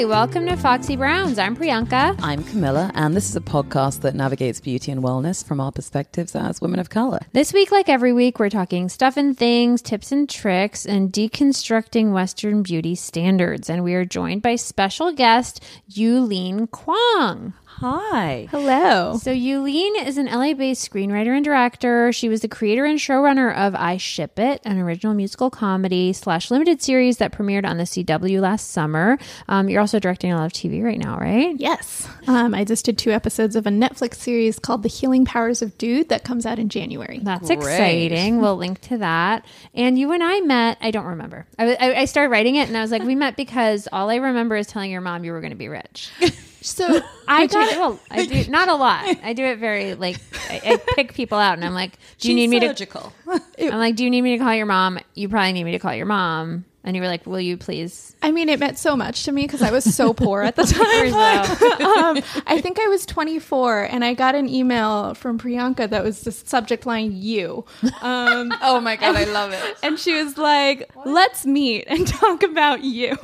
Hi, welcome to Foxy Browns. I'm Priyanka. I'm Camilla, and this is a podcast that navigates beauty and wellness from our perspectives as women of color. This week, like every week, we're talking stuff and things, tips and tricks, and deconstructing Western beauty standards. And we are joined by special guest Yulin Kuang. Hi. Hello. So Yulin is an LA-based screenwriter and director. She was the creator and showrunner of I Ship It, an original musical comedy slash limited series that premiered on the CW last summer. Um, you're also directing a lot of TV right now, right? Yes. Um, I just did two episodes of a Netflix series called The Healing Powers of Dude that comes out in January. That's Great. exciting. We'll link to that. And you and I met. I don't remember. I, I, I started writing it, and I was like, we met because all I remember is telling your mom you were going to be rich. So I do, well, I do not a lot. I do it very like I, I pick people out, and I'm like, do you need me to? I'm like, do you need me to call your mom? You probably need me to call your mom. And you were like, will you please? I mean, it meant so much to me because I was so poor at the time. um, I think I was 24 and I got an email from Priyanka that was the subject line "you." Um, oh my god, I love it. and she was like, "Let's meet and talk about you."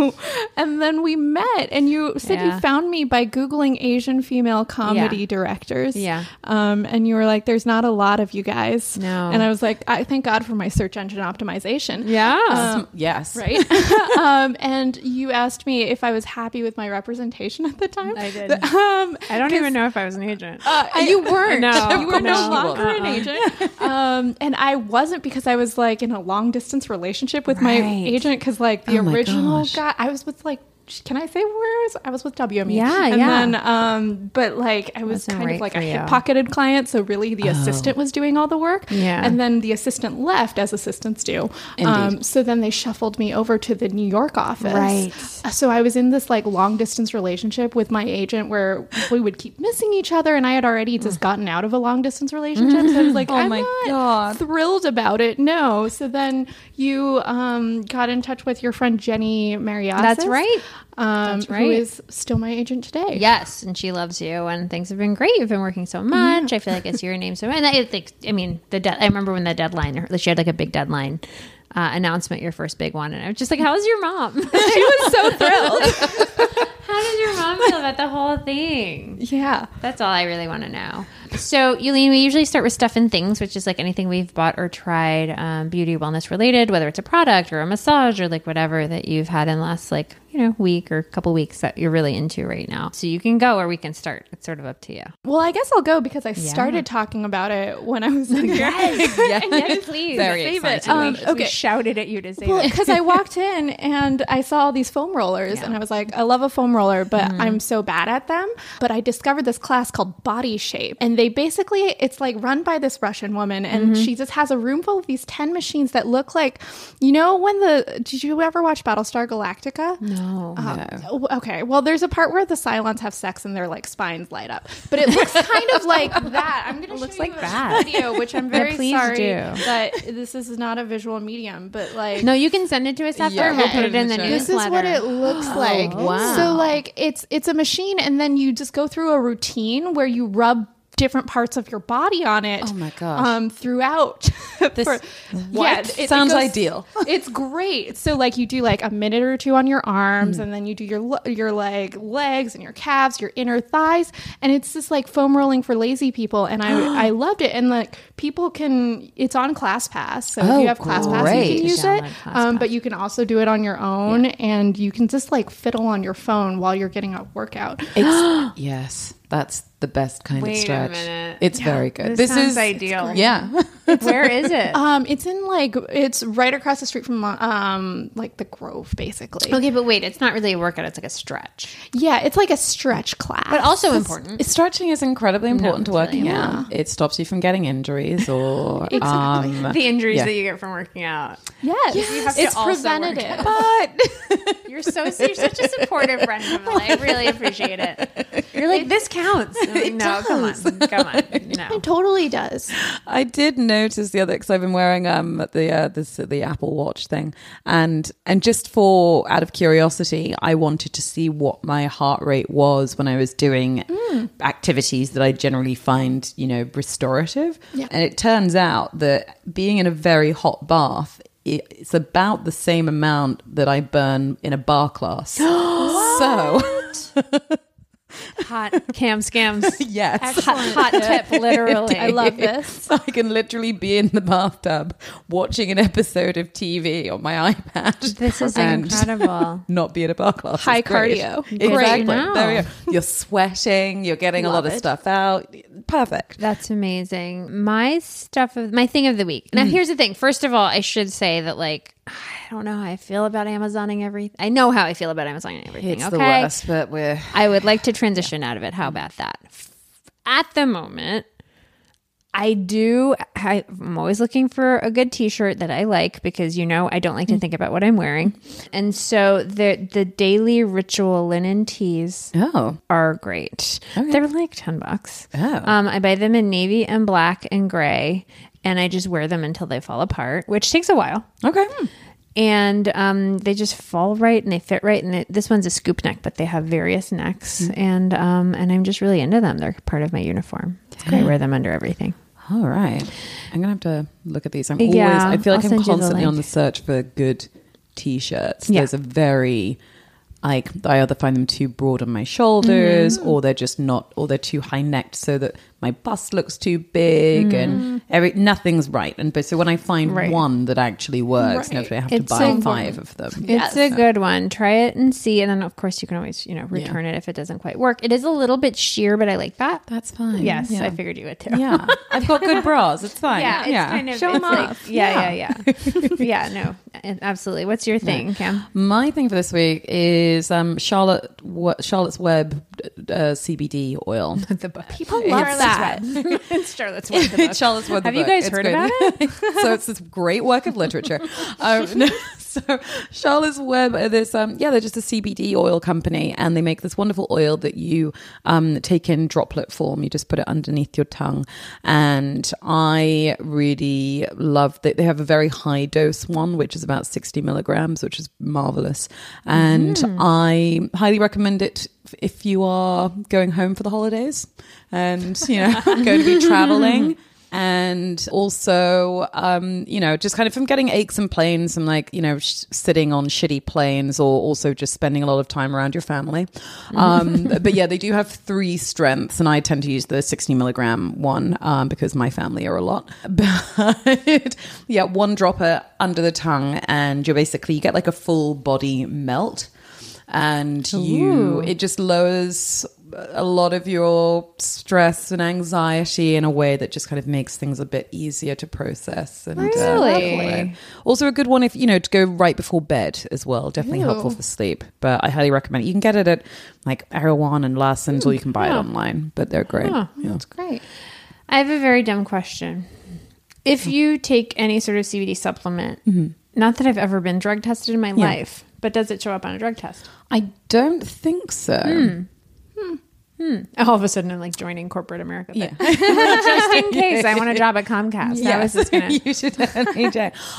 And then we met, and you said Yeah. you found me by googling Asian female comedy Yeah. directors. Yeah. Um, and you were like, "There's not a lot of you guys." No. And I was like, "I thank God for my search engine optimization." Yeah. yes. Right. um, and you asked me if I was happy with my representation at the time. I did. Um, I don't even know if I was an agent. uh, you weren't. No, you were no, no. longer an Uh-uh. agent. Um, and I wasn't because I was like in a long distance relationship with my agent because like the Oh original gosh. guy, I was with like. Can I say where I was? I was with WME. Yeah, and yeah. then, um, but like I was Wasn't kind right of like a hip pocketed client, so really the assistant was doing all the work. Yeah. and then the assistant left as assistants do. Um, so then they shuffled me over to the New York office. Right. Uh, So I was in this like long distance relationship with my agent where we would keep missing each other, and I had already just gotten out of a long distance relationship. So I was like, I'm my not God. thrilled about it. No. So then you um, got in touch with your friend Jenny Marias. That's right. Um, That's right. is still my agent today? Yes, and she loves you, and things have been great. You've been working so much. I feel like it's your name so. And I think, I mean, the de- I remember when the deadline. She had like a big deadline uh, announcement, your first big one, and I was just like, "How's your mom?" she was so thrilled. How did your mom feel about the whole thing? Yeah. That's all I really want to know. So, Yulin, we usually start with stuff and things, which is like anything we've bought or tried, um, beauty, wellness related, whether it's a product or a massage or like whatever that you've had in the last like, you know, week or couple weeks that you're really into right now. So you can go or we can start. It's sort of up to you. Well, I guess I'll go because I started talking about it when I was in yes, yes, please. Very Save it. Um, We okay. shouted at you to say Well, it. because I walked in and I saw all these foam rollers, and I was like, I love a foam roller, but Mm-hmm. I'm so bad at them. But I discovered this class called Body Shape, and they basically, it's like run by this Russian woman, and Mm-hmm. she just has a room full of these 10 machines that look like, you know, when the, did you ever watch Battlestar Galactica? No. Oh, Okay, well, there's a part where the Cylons have sex and their like spines light up, but it looks kind of like that. I'm gonna looks show like you a that. video, which I'm very please sorry do. that this is not a visual medium, but like No, you can send it to us after. Yeah, we'll put it in the show. this is what it looks like. wow. So like it's it's a machine and then you just go through a routine where you rub different parts of your body on it. Oh my gosh. Um throughout This- for- what? it- Sounds goes- ideal. it's great. So like you do like a minute or two on your arms and then you do your your like legs and your calves, your inner thighs and it's just like foam rolling for lazy people and I I loved it and like people can it's on ClassPass. So if Oh, you have ClassPass great. you can use it. Um, but you can also do it on your own and you can just like fiddle on your phone while you're getting a workout. Ex- yes. That's the best kind Wait of stretch. minute. It's very good. this is ideal. Yeah. Where is it? Um, it's in like it's right across the street from um like the Grove, basically. okay, but wait, it's not really a workout. It's like a stretch, Yeah, it's like a stretch class, but also important. Stretching is incredibly important to working really out. It stops you from getting injuries or Exactly. um, The injuries yeah. that you get from working out. yes, have to it's also work preventative. but You're so you're such a supportive friend, Camilla. I really appreciate it. You're like this counts. I'm like, no, come on, come on. No. It totally does. I did notice the other because I've been wearing um the uh, this the Apple Watch thing, and and just for out of curiosity, I wanted to see what my heart rate was when I was doing activities that I generally find you know restorative, Yeah. and it turns out that being in a very hot bath. It's about the same amount that I burn in a bar class. so, Hot cam scams. yes. Hot, hot tip, literally. I love this. So I can literally be in the bathtub watching an episode of TV on my iPad. This is and incredible. Not be at a bar class. High It's great. cardio. Exactly. Great. Wow. There we go. You're sweating. You're getting a lot Love of stuff out. Perfect. That's amazing. My stuff of my thing of the week. Now Mm. here's the thing. First of all, I should say that like I don't know how I feel about Amazoning everything. I know how I feel about Amazoning everything. It's okay. the worst, but we're I would like to transition out of it. How about that? At the moment, I do. I, I'm always looking for a good T-shirt that I like because you know I don't like to think about what I'm wearing, and so the the daily ritual linen tees oh are great. They're like ten bucks. Oh. Um, I buy them in navy and black and gray, and I just wear them until they fall apart, which takes a while okay. and um, they just fall right and they fit right. And it, this one's a scoop neck, but they have various necks, and um, and I'm just really into them. They're part of my uniform. I wear them under everything. All right. I'm gonna have to look at these. I'm always. Yeah, I feel like I'm send you the constantly on the search for good t-shirts. Yeah. There's a very. Like I either find them too broad on my shoulders, Mm-hmm. or they're just not, or they're too high necked, so that my bust looks too big, and every nothing's right. And but so when I find. Right. one that actually works, Right. I have It's to buy so five of them. It's a good one. Try it and see, and then of course you can always you know return it if it doesn't quite work. It is a little bit sheer, but I like that. That's fine. Yes, yeah. I figured you would too. yeah, I've got good bras. It's fine. Yeah, it's yeah. kind of Show it's 'em like- off. Yeah, yeah, yeah, yeah. No, absolutely. What's your thing, Cam? My thing for this week is um, Charlotte Charlotte's Web uh, CBD oil. The book. People love that. it's Charlotte's Web. Charlotte's Web. Have you guys It's heard good. about it? so it's this great work of literature. Um, no, so Charlotte's Web, this um, yeah, they're just a CBD oil company, and they make this wonderful oil that you um, take in droplet form. You just put it underneath your tongue, and I really love that they have a very high dose one, which is about sixty milligrams, which is marvelous, and I highly recommend it if you are going home for the holidays and you know going to be traveling and also um you know just kind of from getting aches and pains and like you know sh- sitting on shitty planes or also just spending a lot of time around your family. Um but yeah they do have three strengths and i tend to use the 60 milligram one um because my family are a lot. But yeah one dropper under the tongue and you're basically you get like a full body melt. And you it just lowers a lot of your stress and anxiety in a way that just kind of makes things a bit easier to process and uh, Really? lovely. also a good one if you know to go right before bed as well definitely helpful for sleep but i highly recommend it you can get it at like erewhon and larson's or you can buy it hmm. online but they're great Huh. yeah. That's great. I have a very dumb question. If you take any sort of CBD supplement, mm-hmm. not that I've ever been drug tested in my life, but does it show up on a drug test? i don't think so hmm. Hmm. All of a sudden, I'm like joining corporate America. Yeah. Just in case I want a job at Comcast. Is this gonna? you should.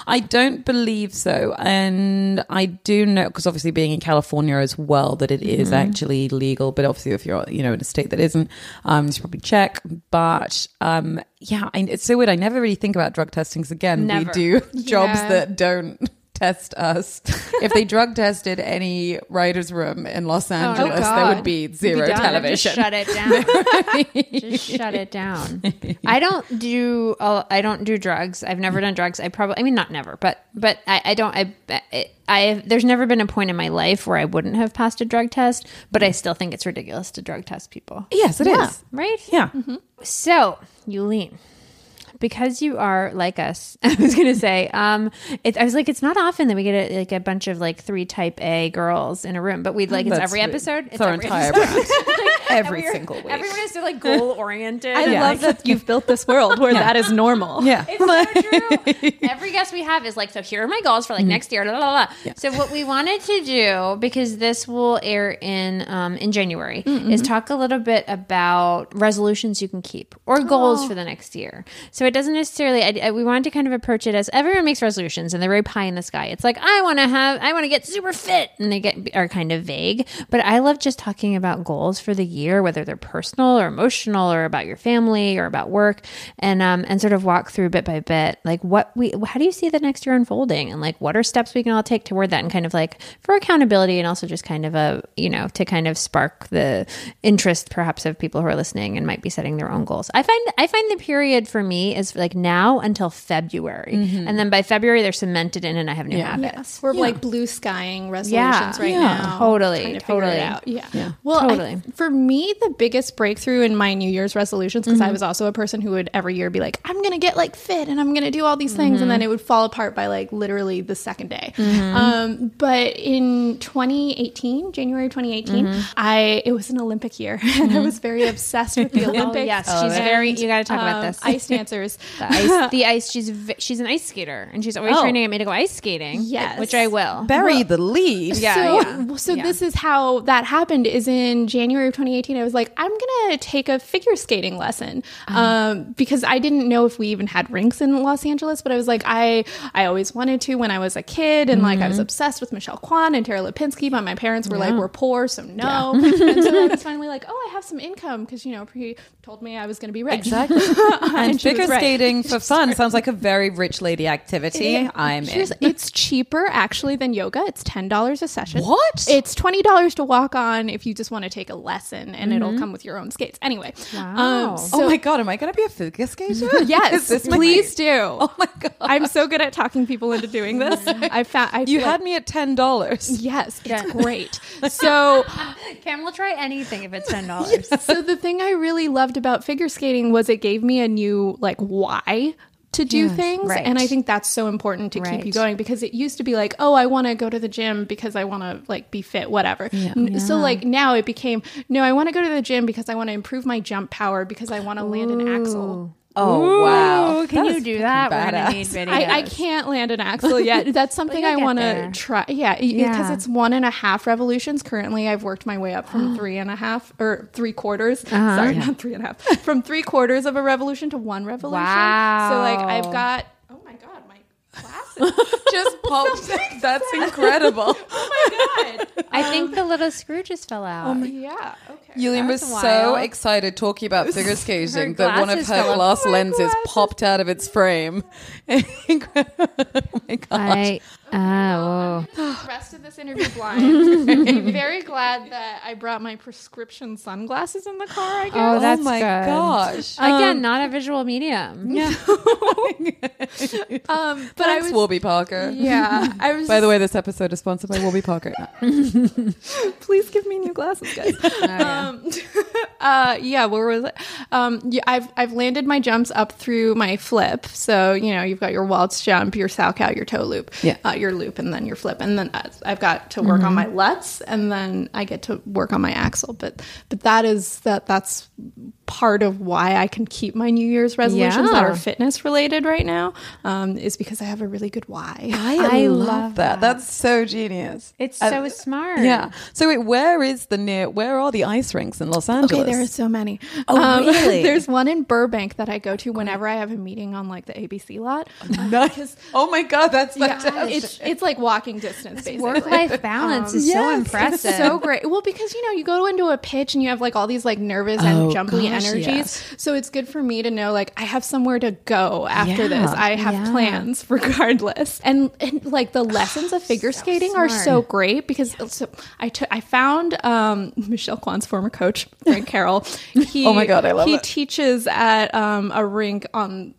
I don't believe so, and I do know because obviously being in California as well that it is actually legal. But obviously, if you're you know in a state that isn't, um, you should probably check. But um, yeah, I, it's so weird. I never really think about drug testing 'cause again, Never. we do jobs Yeah. that don't test us, if they drug tested any writer's room in Los oh, Angeles, there would be zero done. television. Just shut it down. Just shut it down. I don't do. I don't do drugs. I've never done drugs. I probably. I mean, not never, but but I, I don't. I. I. I there's never been a point in my life where I wouldn't have passed a drug test, but I still think it's ridiculous to drug test people. Yes, it is. Right? Yeah. Mm-hmm. So, Yulin, because you are like us, I was going to say, um, it, I was like, it's not often that we get a, like a bunch of like three type A girls in a room, but we'd like, it's That's every the- episode. It's our every entire episode. brand. Every Every- single week. Everyone is so like goal oriented. I Yeah. love that you've built this world where that is normal. Yeah. It's so true. Every guest we have is like, so here are my goals for like next year. La, la, la. So what we wanted to do, because this will air in um, in January, is talk a little bit about resolutions you can keep or goals for the next year. So it doesn't necessarily. I, I- we wanted to kind of approach it as everyone makes resolutions and they're very pie in the sky. It's like I want to have, I want to get super fit, and they get are kind of vague. But I love just talking about goals for the year, whether they're personal or emotional or about your family or about work, and um and sort of walk through bit by bit, like what we, how do you see the next year unfolding, and like what are steps we can all take toward that, and kind of like for accountability, and also just kind of a you know to kind of spark the interest perhaps of people who are listening and might be setting their own goals. I find I find the period for me is like now until February, and then by February they're cemented in, and I have new habits. We're like blue skying resolutions Yeah. right Yeah. now. Totally, to totally. out. Yeah. Well, I- Totally. for me, the biggest breakthrough in my New Year's resolutions, because Mm-hmm. I was also a person who would every year be like, I'm going to get like fit and I'm going to do all these things. Mm-hmm. And then it would fall apart by like literally the second day. Um, but in 2018, January 2018, Mm-hmm. I, it was an Olympic year and I was very obsessed with the Olympics. Oh, yes, she's very. You got to talk about um, this. Ice dancers. The ice, the ice. She's v- she's an ice skater, and she's always Oh. trying to get me to go ice skating. Yes. which I will. Bury the lead. Yeah, so, yeah, so yeah. this is how that happened is in January of 2018 I was like I'm going to take a figure skating lesson Uh-huh. um, because I didn't know if we even had rinks in Los Angeles but I was like I I always wanted to when I was a kid and like I Mm-hmm. was obsessed with Michelle Kwan and Tara Lipinski but my parents were like we're poor so no and so I was finally like oh I have some income because you know pre told me I was going to be rich Exactly. and she was figure right. Skating for fun sounds like a very rich lady activity. I'm in. It's cheaper actually than yoga. It's ten dollars a session. What? It's twenty dollars to walk on if you just want to take a lesson, and Mm-hmm. it'll come with your own skates. Anyway, Wow. um, so oh my god, am I going to be a figure skater? yes, Is this my- please do. Oh my god. I'm so good at talking people into doing this. I found I you had like- me at ten dollars. Yes, it's great. So Cam will try anything if it's ten dollars. so the thing I really loved about figure skating was it gave me a new like why to do things right. and I think that's so important to keep you going because it used to be like oh I want to go to the gym because I want to like be fit whatever. N- so like now it became no I want to go to the gym because I want to improve my jump power because I want to land an axel Oh wow. Can That you do that? We're gonna need videos. I, I can't land an axel yet. That's something I want to try. Yeah, because Yeah. it's one and a half revolutions. Currently, I've worked my way up from three and a half or three quarters. Uh-huh. Sorry, not three and a half. From three quarters of a revolution to one revolution. Wow! So like I've got. Oh my god, my glasses. Just popped. That's incredible. Oh my god. I think the little screw just fell out. Oh yeah. Okay. Yulin was That's so excited talking about figure skating that one of her fell glass oh My lenses glasses. popped out of its frame. oh my god. I oh the uh, rest of this interview blind. I'm very glad that I brought my prescription sunglasses in the car. I guess. oh that's oh my good. gosh. Again, not a visual medium. Yeah. Um, but I Thanks, was. Warby Parker. Yeah, I was. By the way, this episode is sponsored by Warby Parker. please give me new glasses, guys. um, uh, yeah, where was it? Um, yeah, I've I've landed my jumps up through my flip. So you know, you've got your waltz jump, your salchow, your toe loop, Yeah. uh, your loop, and then your flip, and then I've got to work on my lutz, and then I get to work on my axel. But but that is that that's part of why I can keep my New Year's resolutions that are fitness related right now um, is because I have a really good why. I, love, love that. That's so genius. It's Uh, so smart. Yeah. So wait, where is the near? Where are the ice rinks in Los Angeles? Okay, there are so many. Oh, really? There's one in Burbank that I go to whenever I have a meeting on like the ABC lot. Nice. Oh my god, that's Yeah, it's it's like walking distance basically. Work life balance is so yes, it's impressive. so great. Well, because you know, you go into a pitch and you have like all these like nervous and Oh, jumbly God. Energies. yes. So it's good for me to know like I have somewhere to go after Yeah. this. I have Yeah. plans regardless. And, and like the lessons of figure skating are so great because so I took I found um, Michelle Kwan's former coach Frank Carroll. He, Oh my God, I love he it. teaches at um, a rink on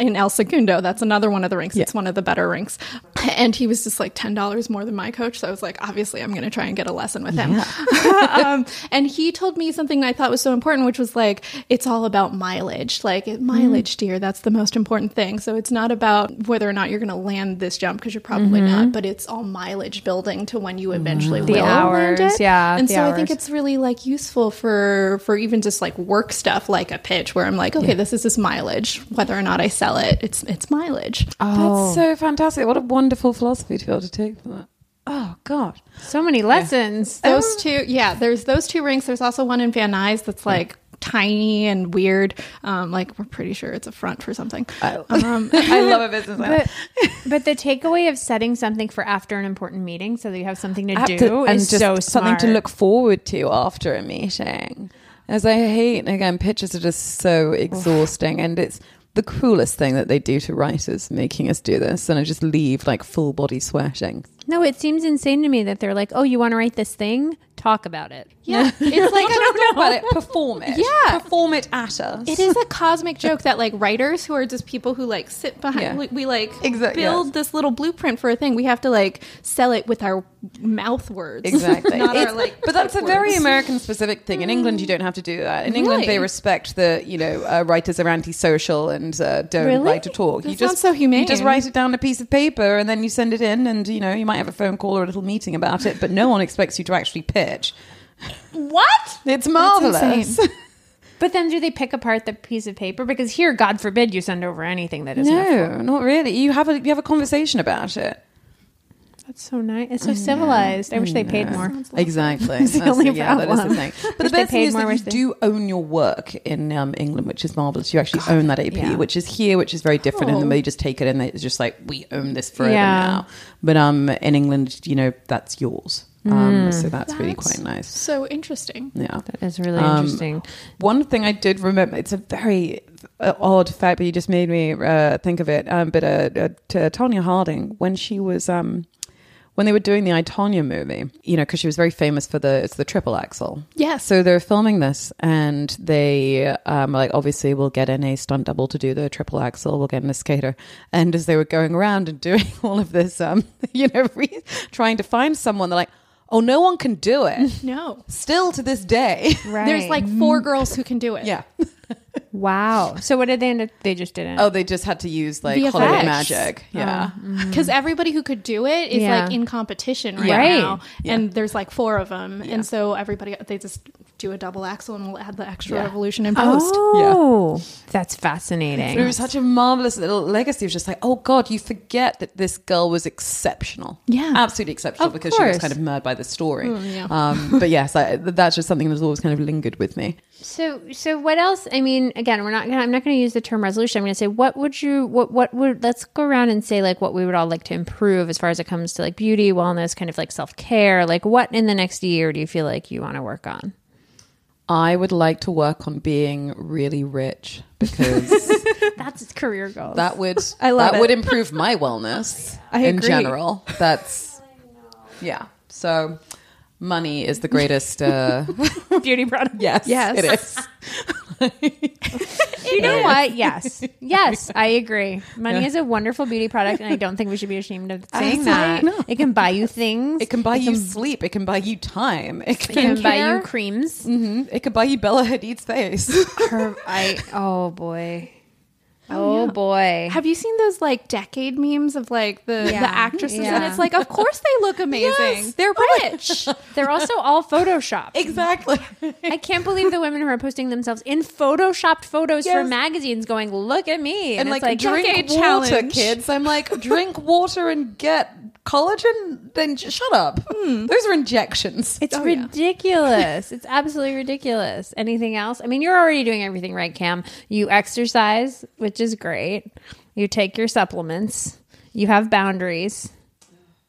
in El Segundo. That's another one of the rinks. It's one of the better rinks. And he was just like ten dollars more than my coach. So I was like, obviously, I'm going to try and get a lesson with him. um, and he told me something I thought was so important, which was like, it's all about mileage. Like mm-hmm. mileage, dear. That's the most important thing. So it's not about whether or not you're going to land this jump because you're probably mm-hmm. not, but it's all mileage building to when you mm-hmm. eventually The will land hours, it. yeah, And the so I think it's really like useful for for even just like work stuff like a pitch where I'm like, okay, this is this mileage. Whether or not I sell it, it's it's mileage. That's so fantastic. What a wonderful philosophy to be able to take from that. Oh God. So many lessons. Those two, yeah. There's those two rinks. There's also one in Van Nuys that's like tiny and weird. Um, like we're pretty sure it's a front for something. Um, I love a business But, but the takeaway of setting something for after an important meeting so that you have something to Have do and is just so something to look forward to after a meeting. As I hate again, pitches are just so exhausting, and it's the cruelest thing that they do to writers, making us do this, and I just leave like full body sweating. No, it seems insane to me that they're like, "Oh, you want to write this thing? Talk about it." yeah, it's like I don't know about it. Perform it. Yeah. perform it at us. It is a cosmic joke that like writers who are just people who like sit behind Yeah. we, we like Exact- build yes. this little blueprint for a thing. We have to like sell it with our mouth words. Exactly. Not our like but that's a very words. American specific thing. In England, you don't have to do that. In England, they respect the you know uh, writers are antisocial and uh, don't Really? like to talk. you just so humane. You just write it down on a piece of paper and then you send it in, and you know you might have a phone call or a little meeting about it, but no one expects you to actually pitch. What? It's marvelous. But then, do they pick apart the piece of paper? Because here, God forbid, you send over anything that isn't. No, not really. You have a you have a conversation about it. That's so nice. It's so civilized. I wish they paid more. Exactly. That's the only yeah, that is the problem. thing. But the they best thing is more, that you they- do own your work in um, England, which is marvelous. You actually own that AP, yeah. which is here, which is very different. And Oh. then they just take it and it's just like we own this forever Yeah. now. But um, in England, you know, that's yours. Um, so that's, really quite nice. So interesting. Yeah. That is really Um, interesting. One thing I did remember, it's a very uh, odd fact, but you just made me uh, think of it. Um, but uh, uh, to Tonya Harding, when she was, um, when they were doing the I, Tonya movie, you know, because she was very famous for the, it's the triple axel. Yeah. So they're filming this and they, um, like, obviously we'll get in a stunt double to do the triple axel, we'll get in a skater. And as they were going around and doing all of this, um, you know, re- trying to find someone, they're like, oh, no one can do it. No. Still to this day. Right. There's like four mm. girls who can do it. Yeah. Wow. So what did they end up? They just didn't. Oh, they just had to use like VFX. Hollywood magic. Yeah. Because everybody who could do it is Yeah. like in competition right, Right. now, and there's like four of them, and so everybody they just do a double axel and we'll add the extra Yeah. revolution in post. Oh, that's fascinating. But it was such a marvelous little legacy of just like, oh God, you forget that this girl was exceptional. Yeah. Absolutely exceptional Of because she was kind of murdered by the story. yeah. um, but yes, I, that's just something that's always kind of lingered with me. So, so what else? I mean, again, we're not. Gonna, I'm not going to use the term resolution. I'm going to say, what would you? What? What would? Let's go around and say like what we would all like to improve as far as it comes to like beauty, wellness, kind of like self care. Like, what in the next year do you feel like you want to work on? I would like to work on being really rich because That's career goals. that would I love that it. would improve my wellness I in general. That's yeah. So money is the greatest. Uh, beauty product. yes, Yes. it is. You know what? Yes, yes, I agree. Money is a wonderful beauty product, and I don't think we should be ashamed of saying that. Absolutely. It can buy you things. It can buy you sleep. It can buy you time. It It can can, buy you Skincare. creams. Mhm. It can buy you Bella Hadid's face. Her, I. Oh boy. Oh, oh, boy. Have you seen those like decade memes of like the, Yeah. the actresses? And it's like, of course they look amazing. Yes. They're rich. They're also all photoshopped. exactly. I can't believe the women who are posting themselves in photoshopped photos for magazines going, look at me. And like, it's drink decade water, challenge. kids. I'm like, drink water and get collagen. Then j- shut up. Hmm. Those are injections. It's Oh, yeah. ridiculous. it's absolutely ridiculous. Anything else? I mean, you're already doing everything right, Cam. You exercise, which is great. You take your supplements. You have boundaries.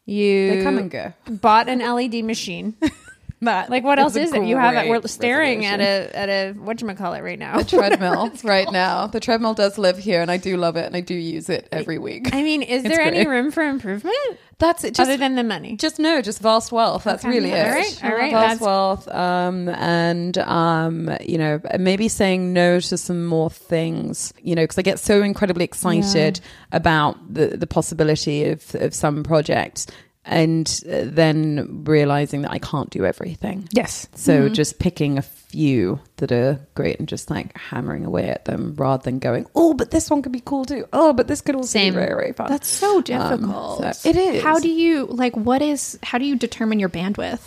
You They come and go. bought an LED machine. that. Like what else is it? You have it. We're staring at a at a whatchamacallit right now. a treadmill right now. The treadmill does live here, and I do love it, and I do use it every week. I mean, is It's there any room for improvement That's it. Just, other than the money? just no, just vast wealth. That's Okay. really it. All right. All right. Vast wealth, um, and um, you know, maybe saying no to some more things. You know, because I get so incredibly excited about the the possibility of of some projects, and uh, then realizing that I can't do everything. Yes. So just picking a few that are great and just like hammering away at them rather than going, oh, but this one could be cool too. Oh, but this could also Same. be very, very fun. That's so difficult. so it is. How do you like? What is? How do you determine your bandwidth?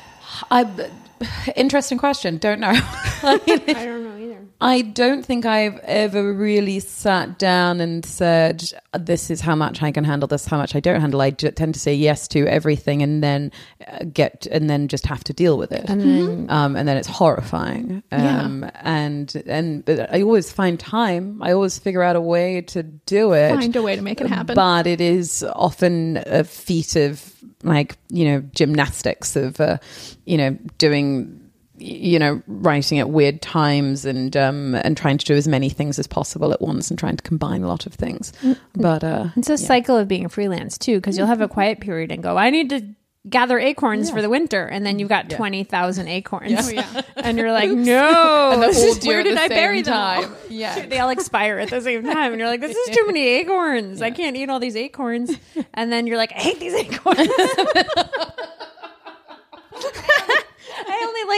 I, interesting question. Don't know. I, mean, I don't know either. I don't think I've ever really sat down and said, this is how much I can handle, this is how much I don't handle. I j- tend to say yes to everything and then uh, get, and then just have to deal with it. And then um, and then it's horrifying. Um, and and but I always find time. I always figure out a way to do it. Find a way to make it happen. But it is often a feat of like you know gymnastics of uh, you know doing you know writing at weird times and um and trying to do as many things as possible at once and trying to combine a lot of things. But uh it's a cycle of being a freelance too, because you'll have a quiet period and go, I need to gather acorns for the winter, and then you've got twenty thousand acorns, and you're like, no, this is- where did I bury them? all? Yeah. they all expire at the same time, and you're like, this is too many acorns. I can't eat all these acorns, and then you're like, I hate these acorns.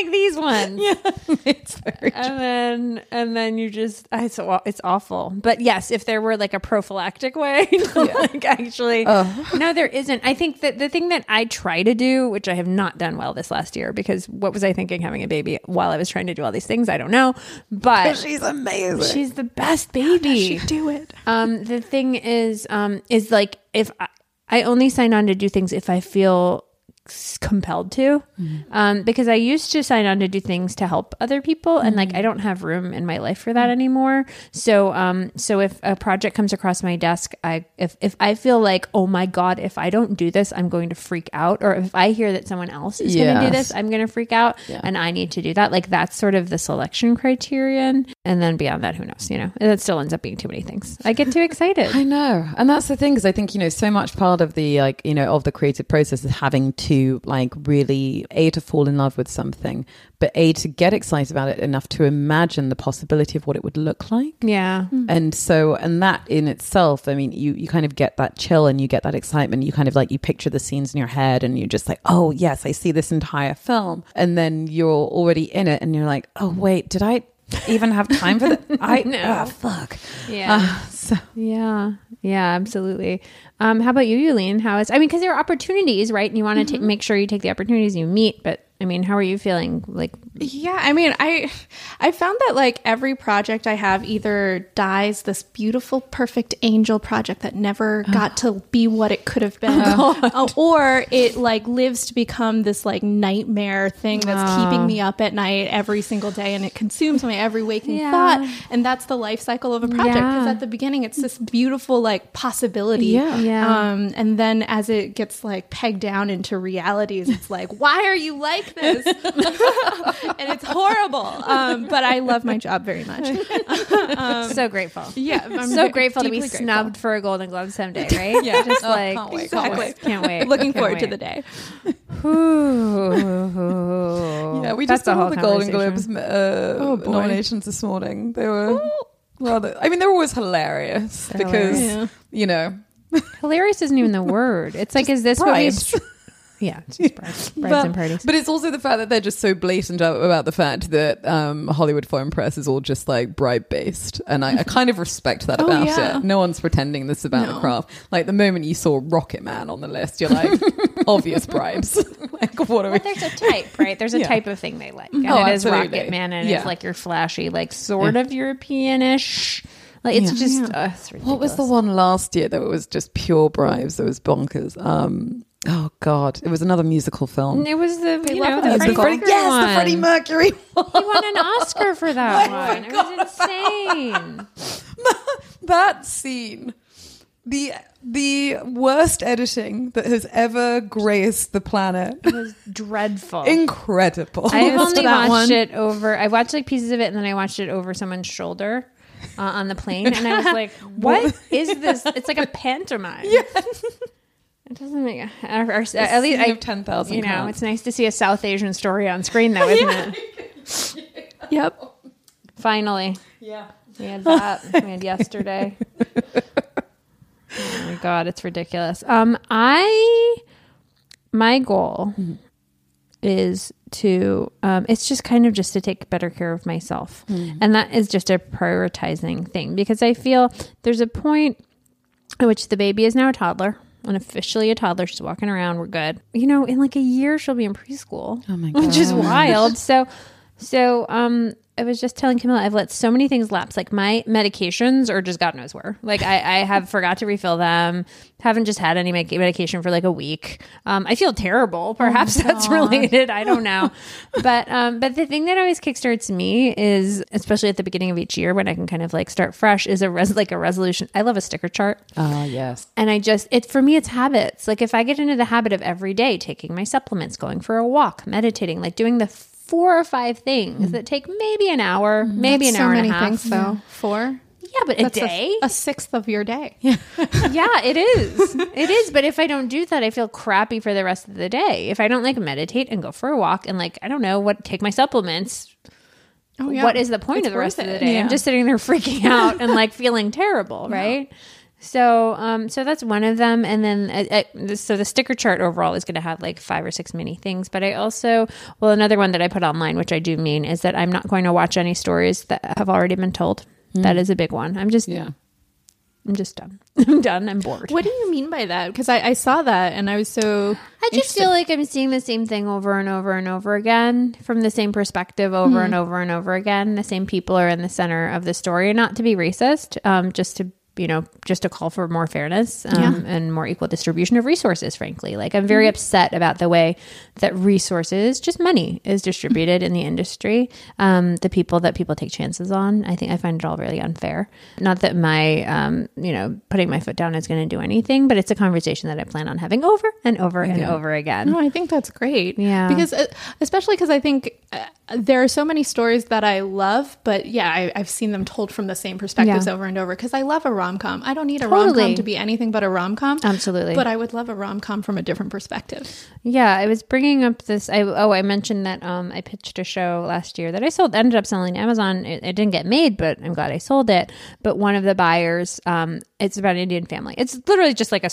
Like these ones. it's very and then and then you just I so it's awful. But yes, if there were like a prophylactic way, to, like actually, no, there isn't. I think that the thing that I try to do, which I have not done well this last year, because what was I thinking having a baby while I was trying to do all these things? I don't know, but she's amazing she's the best baby. She do it. Um, the thing is, um, is like if I, I only sign on to do things if I feel compelled to, um, because I used to sign on to do things to help other people, and like I don't have room in my life for that anymore. So, um, so if a project comes across my desk, I if if I feel like, oh my god, if I don't do this, I'm going to freak out, or if I hear that someone else is going to do this, I'm going to freak out, and I need to do that. Like that's sort of the selection criterion, and then beyond that, who knows? You know, it still ends up being too many things. I get too excited. I know. And that's the thing because I think, you know, so much part of the like, you know, of the creative process is having to like really A to fall in love with something, but A to get excited about it enough to imagine the possibility of what it would look like. Yeah. Mm. And so, and that in itself, I mean, you, you kind of get that chill and you get that excitement. You kind of like, you picture the scenes in your head and you're just like, oh, yes, I see this entire film. And then you're already in it and you're like, oh, wait, did I even have time for that? I, No. ah, fuck. Yeah. Uh, so, yeah. Yeah, absolutely. Um, how about you, Yulin? How is, I mean, because there are opportunities, right? And you want to take make sure you take the opportunities you meet. But I mean, how are you feeling? Like, Yeah, I mean, I I found that like every project I have either dies this beautiful, perfect angel project that never got to be what it could have been, uh, or it like lives to become this like nightmare thing that's keeping me up at night every single day, and it consumes my every waking Yeah. thought. And that's the life cycle of a project because Yeah. at the beginning it's this beautiful like possibility, Yeah. Yeah. Um, and then as it gets like pegged down into realities, it's like, why are you like this? and it's horrible. Um, but I love my job very much. so grateful. Yeah, I'm so ve- grateful to be grateful. snubbed for a Golden Globe someday, right? yeah. Just like, can't wait, can't can't wait. wait. Can't wait. Looking Can't forward to the day. Yeah, we That's just got all the Golden. Globes uh, nominations this morning. They were rather. I mean, they were always hilarious because hilarious. you know, Hilarious isn't even the word. It's like, is this bribes. what we? Yeah, it's just bribes, bribes but, and parties. but it's also the fact that they're just so blatant about the fact that um, Hollywood foreign press is all just like bribe based, and I, I kind of respect that about yeah. it. No one's pretending this about the craft. Like the moment you saw Rocketman on the list, you're like, obvious bribes. like what are we? There's a type, right? There's a Yeah. type of thing they like. And Oh, it is absolutely. Rocketman and Yeah. it's like your flashy, like sort of European-ish. Like it's just uh, it's What was the one last year that was just pure bribes? That was bonkers. Um, oh God, it was another musical film. It was the you love know it. the Freddie Mercury yes, one. the Freddie Mercury one. He won an Oscar for that I one. It was insane. that scene the the worst editing that has ever graced the planet. It was dreadful. Incredible. I've only watched one. it over. I watched like pieces of it, and then I watched it over someone's shoulder uh, on the plane, and I was like, "What is this? It's like a pantomime." Yeah. It doesn't make or, or, at least I of 10,000 You know, it's nice to see a South Asian story on screen, though, isn't it? Yep. Finally, yeah. we had that. we had yesterday. oh my god, it's ridiculous. Um, I my goal is to um, it's just kind of just to take better care of myself and that is just a prioritizing thing because i feel there's a point at which the baby is now a toddler and officially a toddler she's walking around we're good. You know in like a year she'll be in preschool. Oh my which is wild. So so um I was just telling Camilla I've let so many things lapse. Like my medications are just God knows where. Like I, I have forgot to refill them. Haven't just had any medic- medication for like a week. Um, I feel terrible. Perhaps that's related. I don't know. but um, but the thing that always kickstarts me is, especially at the beginning of each year when I can kind of like start fresh, is a res like a resolution. I love a sticker chart. Ah, yes. And I just, it for me, it's habits. Like if I get into the habit of every day taking my supplements, going for a walk, meditating, like doing the four or five things mm. that take maybe an hour, maybe an so hour and a half. things, though. Four. Yeah, but a day. A, a sixth of your day. yeah, it is. it is. But if I don't do that, I feel crappy for the rest of the day. If I don't like meditate and go for a walk and like I don't know what take my supplements, Oh, yeah. what is the point It's of the rest worth of the day? Yeah. I'm just sitting there freaking out and like feeling terrible, right? So, um, so that's one of them, and then uh, uh, so the sticker chart overall is going to have like five or six mini things. But I also, well, another one that I put online, which I do mean, is that I'm not going to watch any stories that have already been told. That is a big one. I'm just, Yeah. I'm just done. I'm done. I'm bored. What do you mean by that? Because I, I saw that and I was so. I just feel like I'm seeing the same thing over and over and over again from the same perspective over and over and over again. The same people are in the center of the story. Not to be racist, um, just to you know, just to call for more fairness um, and more equal distribution of resources. Frankly, like I'm very upset about the way that resources, just money, is distributed in the industry. Um, the people that people take chances on, I think I find it all really unfair. Not that my, um, you know, putting my foot down is going to do anything, but it's a conversation that I plan on having over and over and over again. No, I think that's great. Yeah. Because, uh, especially because I think uh, there are so many stories that I love, but yeah, I, I've seen them told from the same perspectives Yeah. over and over. Because I love a rom com. I don't need a Totally. rom com to be anything but a rom com. Absolutely. But I would love a rom com from a different perspective. Yeah, I was bringing up this. I oh, I mentioned that um, I pitched a show last year that I sold. Ended up selling to Amazon. It, it didn't get made, but I'm glad I sold it. But one of the buyers, um, it's about an Indian family. It's literally just like a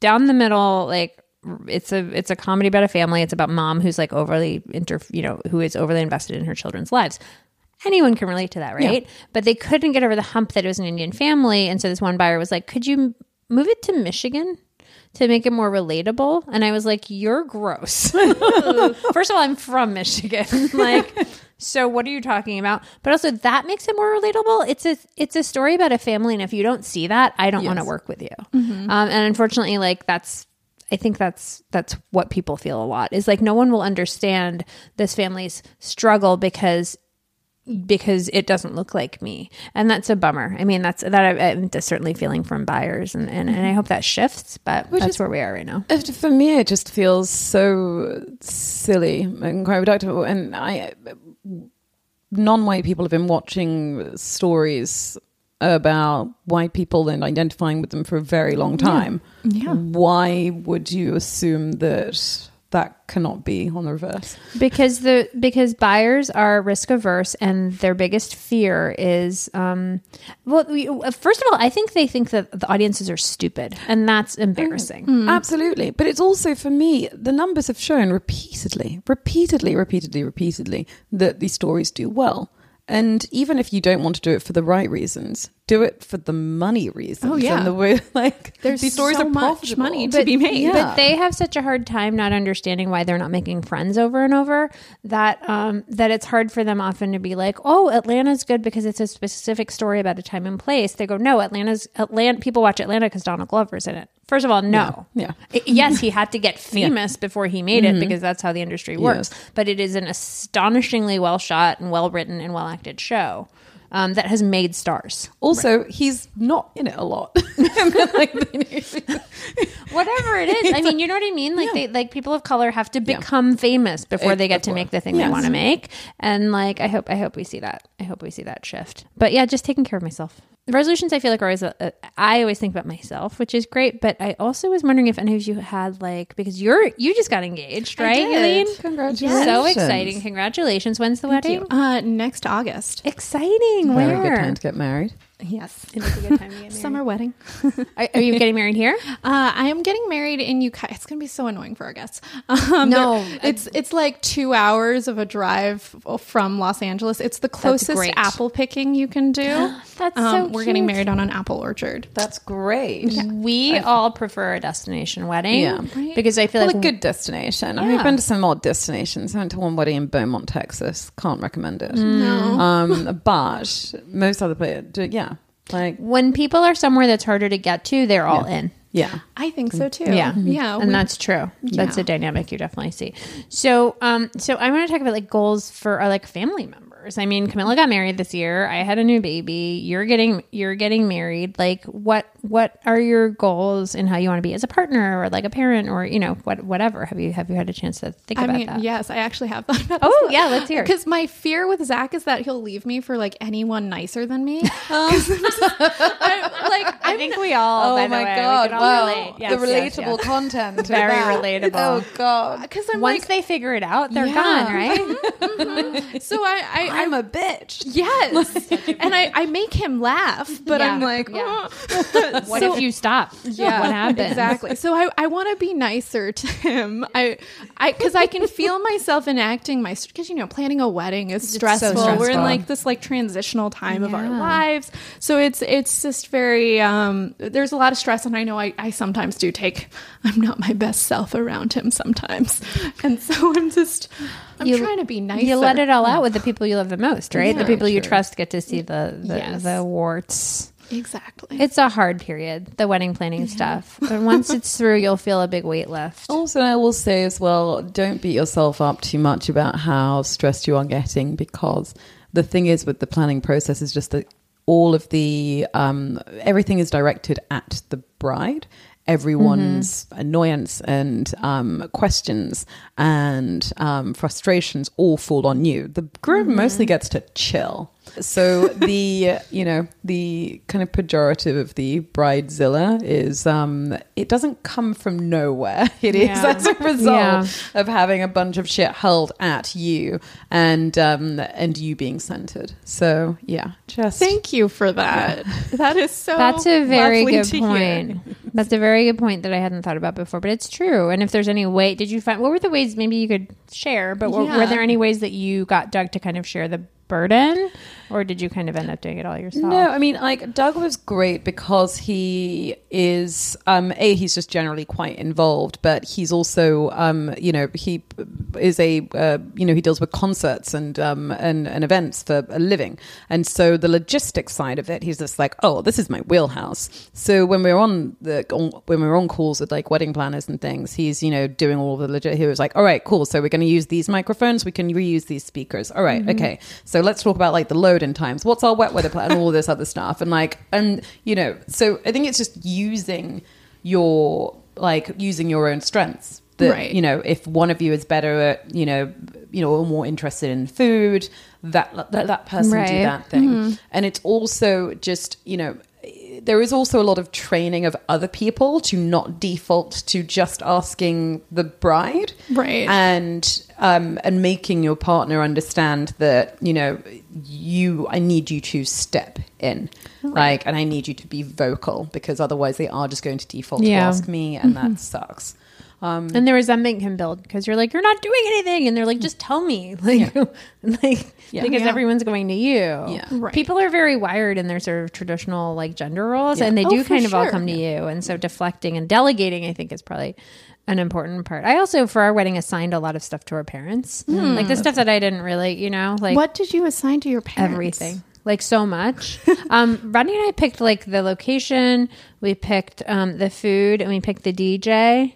down the middle, like it's a it's a comedy about a family. It's about mom who's like overly inter, you know, who is overly invested in her children's lives. Anyone can relate to that, right? But they couldn't get over the hump that it was an Indian family, and so this one buyer was like, "Could you m- move it to Michigan?" to make it more relatable. And I was like, You're gross. First of all, I'm from Michigan. like, so what are you talking about? But also that makes it more relatable. It's a it's a story about a family, and if you don't see that, I don't want to work with you. Um, and unfortunately, like that's I think that's that's what people feel a lot is like no one will understand this family's struggle because because it doesn't look like me and that's a bummer i mean that's that i'm certainly feeling from buyers and, and, and i hope that shifts but that's is- where we are right now For me, it just feels so silly and quite reductive. And I, non-white people have been watching stories about white people and identifying with them for a very long time. Yeah. Why would you assume that that cannot be on the reverse? because the because buyers are risk averse and their biggest fear is um well we, uh, first of all i think they think that the audiences are stupid and that's mm-hmm. embarrassing mm. Absolutely. But it's also for me, the numbers have shown repeatedly, repeatedly, repeatedly, repeatedly that these stories do well. And even if you don't want to do it for the right reasons, do it for the money reasons. Oh, yeah. And the way, like, There's these stories so are much profitable. money to be made. Yeah. But they have such a hard time not understanding why they're not making friends over and over that um, that it's hard for them often to be like, oh, Atlanta's good because it's a specific story about a time and place. They go, no, Atlanta's Atlanta. People watch Atlanta because Donald Glover's in it. First of all, no. Yeah. I- yes, he had to get famous before he made it because that's how the industry works. But it is an astonishingly well shot and well written and well acted show. Um, that has made stars. Also, he's not in it a lot. Like, Whatever it is, I mean, you know what I mean. Like they, like people of color have to become famous before they get to make the thing they Yes. want to make. And like, I hope, I hope we see that. I hope we see that shift. But yeah, just taking care of myself. The resolutions I feel like are always. A, a, I always think about myself, which is great. But I also was wondering if any of you had like because you're you just got engaged, right? did. Eileen? Congratulations. So exciting! Congratulations. When's the wedding? Uh, next August. Exciting. Very Where? good time to get married. Yes. It is a good time to get married. Summer wedding. Are, are you getting married here? Uh, I am getting married in Ukiah. It's going to be so annoying for our guests. Um, No, they're- it's it's like two hours of a drive from Los Angeles. It's the closest apple picking you can do. That's Um, so We're getting married on an apple orchard. That's great. We all prefer a destination wedding, Yeah. because I feel Well, like a good destination. Yeah. I've been to some odd destinations. I went to one wedding in Beaumont, Texas. Can't recommend it. No. Um, but most other places, yeah, like when people are somewhere that's harder to get to, they're all in. yeah. I think so too. Yeah, Yeah. and we- that's true. That's Yeah. a dynamic you definitely see. So, um, so I want to talk about like goals for our like family members. I mean, Camilla got married this year. I had a new baby. You're getting you're getting married. Like, what what are your goals and how you want to be as a partner or like a parent or you know what whatever? Have you have you had a chance to think I about mean, that? yes, I actually have thought about Oh, yeah, let's hear it. Because my fear with Zach is that he'll leave me for like anyone nicer than me. 'Cause I'm just- I, like I think we all. Oh by my way, god! can all Wow, relate. Yes, the yes, relatable yes. content. Very that. relatable. Oh god! Uh, because Once like, they figure it out, they're Yeah. gone, right? Mm-hmm. so I, I, I I'm a bitch. yes, and I, I make him laugh, but I'm like, yeah. "Oh." what So- if you stop? yeah, what happens? Exactly. So I, I want to be nicer to him. I, I, because I can feel myself enacting my, because you know, planning a wedding is stressful. We're in stressful. like this like transitional time of our Yeah. lives, so it's it's just very. um There's a lot of stress, and I know I, I sometimes do take. I'm not my best self around him sometimes, and so I'm just. I'm You- trying to be nice. You let it all out with the people you love the most, right? the Yeah, people you trust get to see the the, Yes. the warts. exactly. It's a hard period, the wedding planning stuff. But once it's through, you'll feel a big weight lift. Also, I will say as well, don't beat yourself up too much about how stressed you are getting because the thing is with the planning process is just that all of the um, everything is directed at the bride. Everyone's annoyance and um, questions and um, frustrations all fall on you. The groom mostly gets to chill. So the you know the kind of pejorative of the bridezilla is um, it doesn't come from nowhere. It is Yeah. as a result Yeah. of having a bunch of shit hurled at you and um, and you being centered. So yeah, just Thank you for that. That is so. That's a very good point. hear. That's a very good point that I hadn't thought about before, but it's true. And if there's any way, did you find what were the ways? Maybe you could share, but were, were there any ways that you got Doug to kind of share the burden, or did you kind of end up doing it all yourself? No, I mean, like Doug was great because he is um, a he's just generally quite involved, but he's also um, you know he is a uh, you know he deals with concerts and um, and and events for a living, and so the logistics side of it, he's just like, oh, this is my wheelhouse. So when we're on the on, when we're on calls with like wedding planners and things, he's you know doing all the legit. He was like, all right, cool. So we're going to use these microphones. We can reuse these speakers. All right, okay. So let's talk about like the load in times. What's our wet weather plan and all this other stuff. And like, and you know, so I think it's just using your like using your own strengths. That Right. you know, if one of you is better at you know, you know, or more interested in food, that that, that person do that thing. Mm-hmm. And it's also just you know. There is also a lot of training of other people to not default to just asking the bride, Right. and um, and making your partner understand that you know you I need you to step in. Like and I need you to be vocal because otherwise they are just going to default Yeah. to ask me and that sucks um, And there was resentment can build because you're like, you're not doing anything, and they're like, just tell me, like, like Yeah. because Yeah. everyone's going to you. Yeah. Right. People are very wired in their sort of traditional like gender roles, Yeah. and they Oh, do for kind of all sure. come to you. And so deflecting and delegating, I think, is probably an important part. I also, for our wedding, assigned a lot of stuff to our parents, like the stuff that I didn't really, you know, like what did you assign to your parents? everything like so much um rodney and i picked like the location we picked um the food and we picked the dj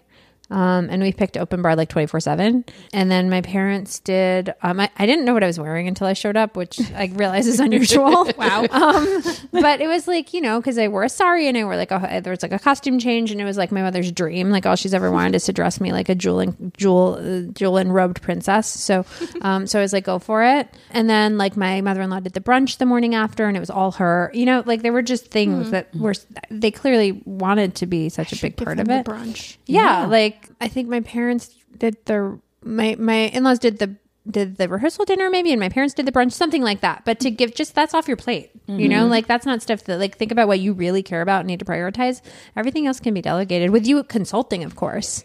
Um, and we picked open bar like 24 7. And then my parents did, um, I, I didn't know what I was wearing until I showed up, which I realize is unusual. wow. Um, but it was like, you know, because I wore a sari and I wore like a, there was like a costume change and it was like my mother's dream. Like all she's ever wanted is to dress me like a jewel and, jewel, uh, jewel and robed princess. So, um, so I was like, go for it. And then like my mother in law did the brunch the morning after and it was all her, you know, like there were just things that were, they clearly wanted to be such a big part of the it. brunch. Yeah, like I think my parents did the my my in laws did the did the rehearsal dinner maybe, and my parents did the brunch, something like that. But to give just that's off your plate, you know, mm-hmm. like that's not stuff that like think about what you really care about and need to prioritize. Everything else can be delegated with you consulting, of course.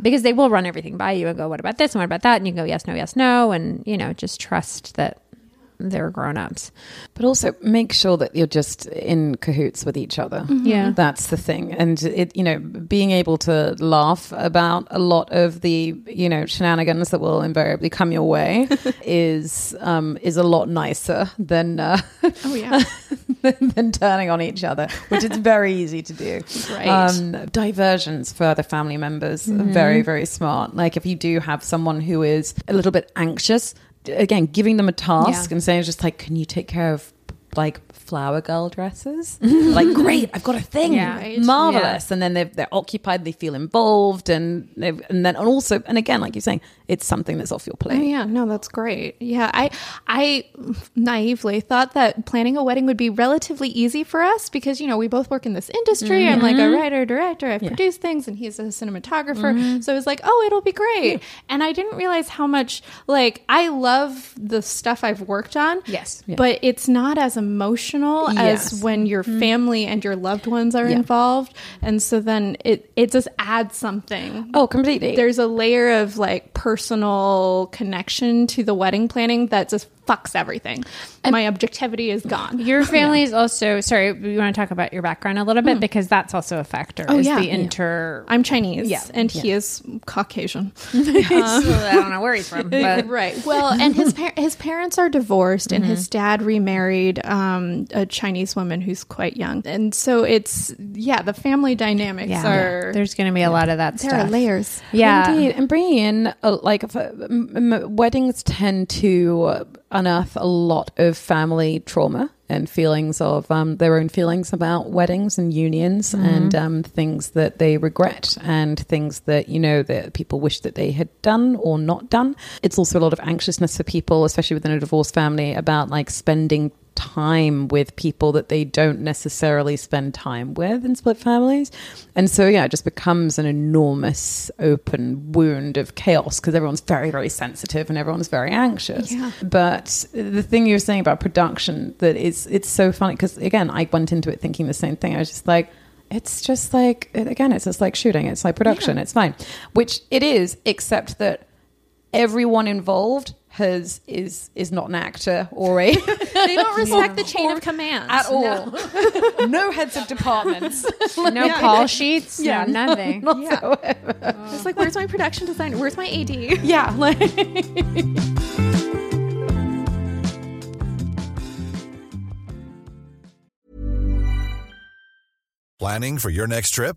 Because they will run everything by you and go, what about this and what about that? And you go, yes, no, yes, no. And, you know, just trust that they're grown ups. But also make sure that you're just in cahoots with each other. Yeah. That's the thing. And it, you know, being able to laugh about a lot of the, you know, shenanigans that will invariably come your way is um, is a lot nicer than uh, Oh yeah. than, than turning on each other, which is very easy to do. Right. Um, diversions for other family members are very, very smart. Like if you do have someone who is a little bit anxious, again, giving them a task Yeah. and saying just like, can you take care of like flower girl dresses? like, great, I've got a thing. Yeah. Right. Marvelous. And then they're, they're occupied, they feel involved. And, they've, and then and also, and again, like you're saying, it's something that's off your plate. Oh yeah, no, that's great. Yeah, I I naively thought that planning a wedding would be relatively easy for us because you know we both work in this industry. I'm like a mm-hmm. writer director. I've produced things, and he's a cinematographer. Mm-hmm. So it was like, oh, it'll be great. And I didn't realize how much like I love the stuff I've worked on. Yes. but it's not as emotional Yes. as when your mm-hmm. family and your loved ones are Yeah. involved, and so then it it just adds something Oh, completely. there's a layer of like personal connection to the wedding planning that just fucks everything. And My objectivity is gone. Your family is also sorry. We want to talk about your background a little bit because that's also a factor. Oh, is yeah. the Yeah. inter. I'm Chinese, Yeah. and he is Caucasian. I don't know where he's from, but right. Well, and his par- his parents are divorced, and Mm-hmm. his dad remarried um, a Chinese woman who's quite young, and so it's yeah, the family dynamics yeah, are there's going to be a lot of that stuff. there stuff. are layers. Yeah, Indeed, and bringing in uh, like if, uh, m- m- weddings tend to uh, unearth a lot of family trauma and feelings of um, their own feelings about weddings and unions and um, things that they regret and things that you know that people wish that they had done or not done. It's also a lot of anxiousness for people, especially within a divorced family, about like spending time with people that they don't necessarily spend time with in split families. And so, yeah, it just becomes an enormous open wound of chaos because everyone's very, very sensitive and everyone's very anxious. Yeah. But the thing you were saying about production, that is, it's so funny because, again, I went into it thinking the same thing. I was just like, it's just like, again, it's just like shooting. It's like production. It's fine. Which it is, except that everyone involved has is is not an actor or a They don't respect the chain of command at all. No, heads of departments. no call sheets, Yeah, no nothing. It's like, where's my production designer? Where's my AD? Yeah, like Planning for your next trip?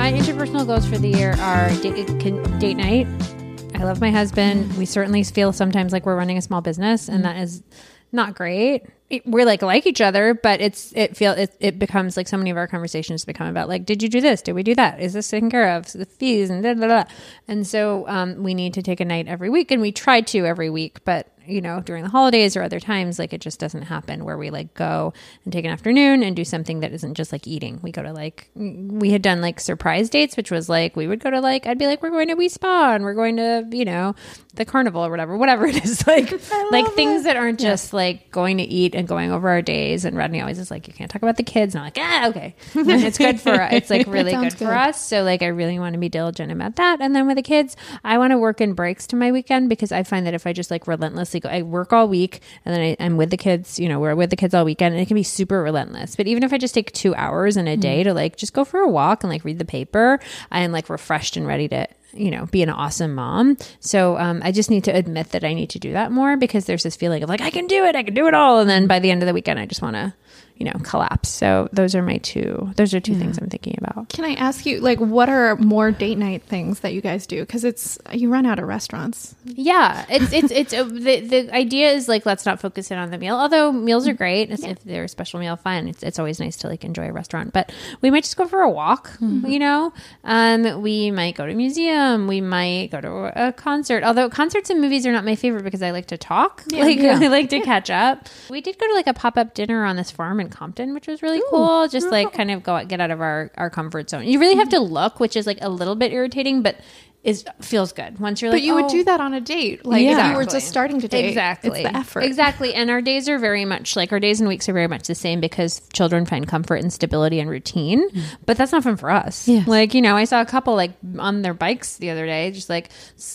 My interpersonal goals for the year are date, date night. I love my husband. We certainly feel sometimes like we're running a small business, and that is not great. It, we're like like each other, but it's it feel it, it becomes like so many of our conversations become about like, did you do this? Did we do that? Is this taken care of? The fees and da da da. And so um, we need to take a night every week, and we try to every week, but you know, during the holidays or other times, like it just doesn't happen where we like go and take an afternoon and do something that isn't just like eating. We go to like, we had done like surprise dates, which was like, we would go to like, I'd be like, we're going to Wi Spa and we're going to, you know, the carnival or whatever, whatever it is. Like, like things that aren't just like going to eat and going over our days. And Rodney always is like, you can't talk about the kids. And I'm like, ah, okay. And it's good for, it's like really good, sounds for us. So like, I really want to be diligent about that. And then with the kids, I want to work in breaks to my weekend because I find that if I just like relentlessly go, I work all week and then I, I'm with the kids, you know, we're with the kids all weekend and it can be super relentless. But even if I just take two hours in a day to like just go for a walk and like read the paper, I am like refreshed and ready to you know, be an awesome mom. So um, I just need to admit that I need to do that more because there's this feeling of like I can do it, I can do it all, and then by the end of the weekend, I just want to, you know, collapse. So those are my two. Those are two things I'm thinking about. Can I ask you, like, what are more date night things that you guys do? Because it's you run out of restaurants. Yeah, it's it's it's uh, the the idea is like let's not focus in on the meal. Although meals are great, It's- if they're a special meal, fun. It's it's always nice to like enjoy a restaurant, but we might just go for a walk. You know, um, we might go to a museum. We might go to a concert. Although concerts and movies are not my favorite because I like to talk. like I like to catch up. We did go to like a pop up dinner on this farm in Compton, which was really cool. Just like kind of go out, get out of our our comfort zone. You really have to look, which is like a little bit irritating, but. Is feels good once you're like. But you would "Oh, do that on a date, like if you were just starting to date. Exactly. it's the effort. Exactly. And our days are very much like our days and weeks are very much the same because children find comfort and stability and routine. Mm-hmm. But that's not fun for us. Yes. Like, you know, I saw a couple like on their bikes the other day, just like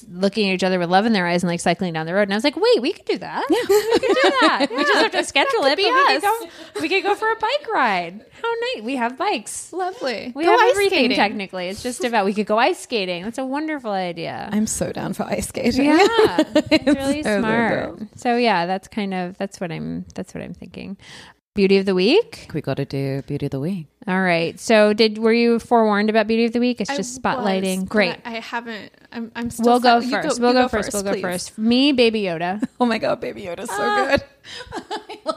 looking at each other with love in their eyes and like cycling down the road. And I was like, wait, we could do that. Yeah. We could do that. We just have to schedule it. But be we could, go, we could go for a bike ride. How nice. We have bikes. Lovely. We Go have ice everything skating. technically. It's just about we could go ice skating. That's a wonderful idea. I'm so down for ice skating. Yeah, it's really so, so smart. dope. So yeah, that's kind of that's what I'm that's what I'm thinking. Beauty of the week. We got to do beauty of the week. All right. So did were you forewarned about beauty of the week? It's I just spotlighting. was, Great. but I haven't. I'm. I'm still. We'll go si- first. you we'll go, first. We'll go please. first. Me, Baby Yoda. Oh my god, Baby Yoda's so Ah. good.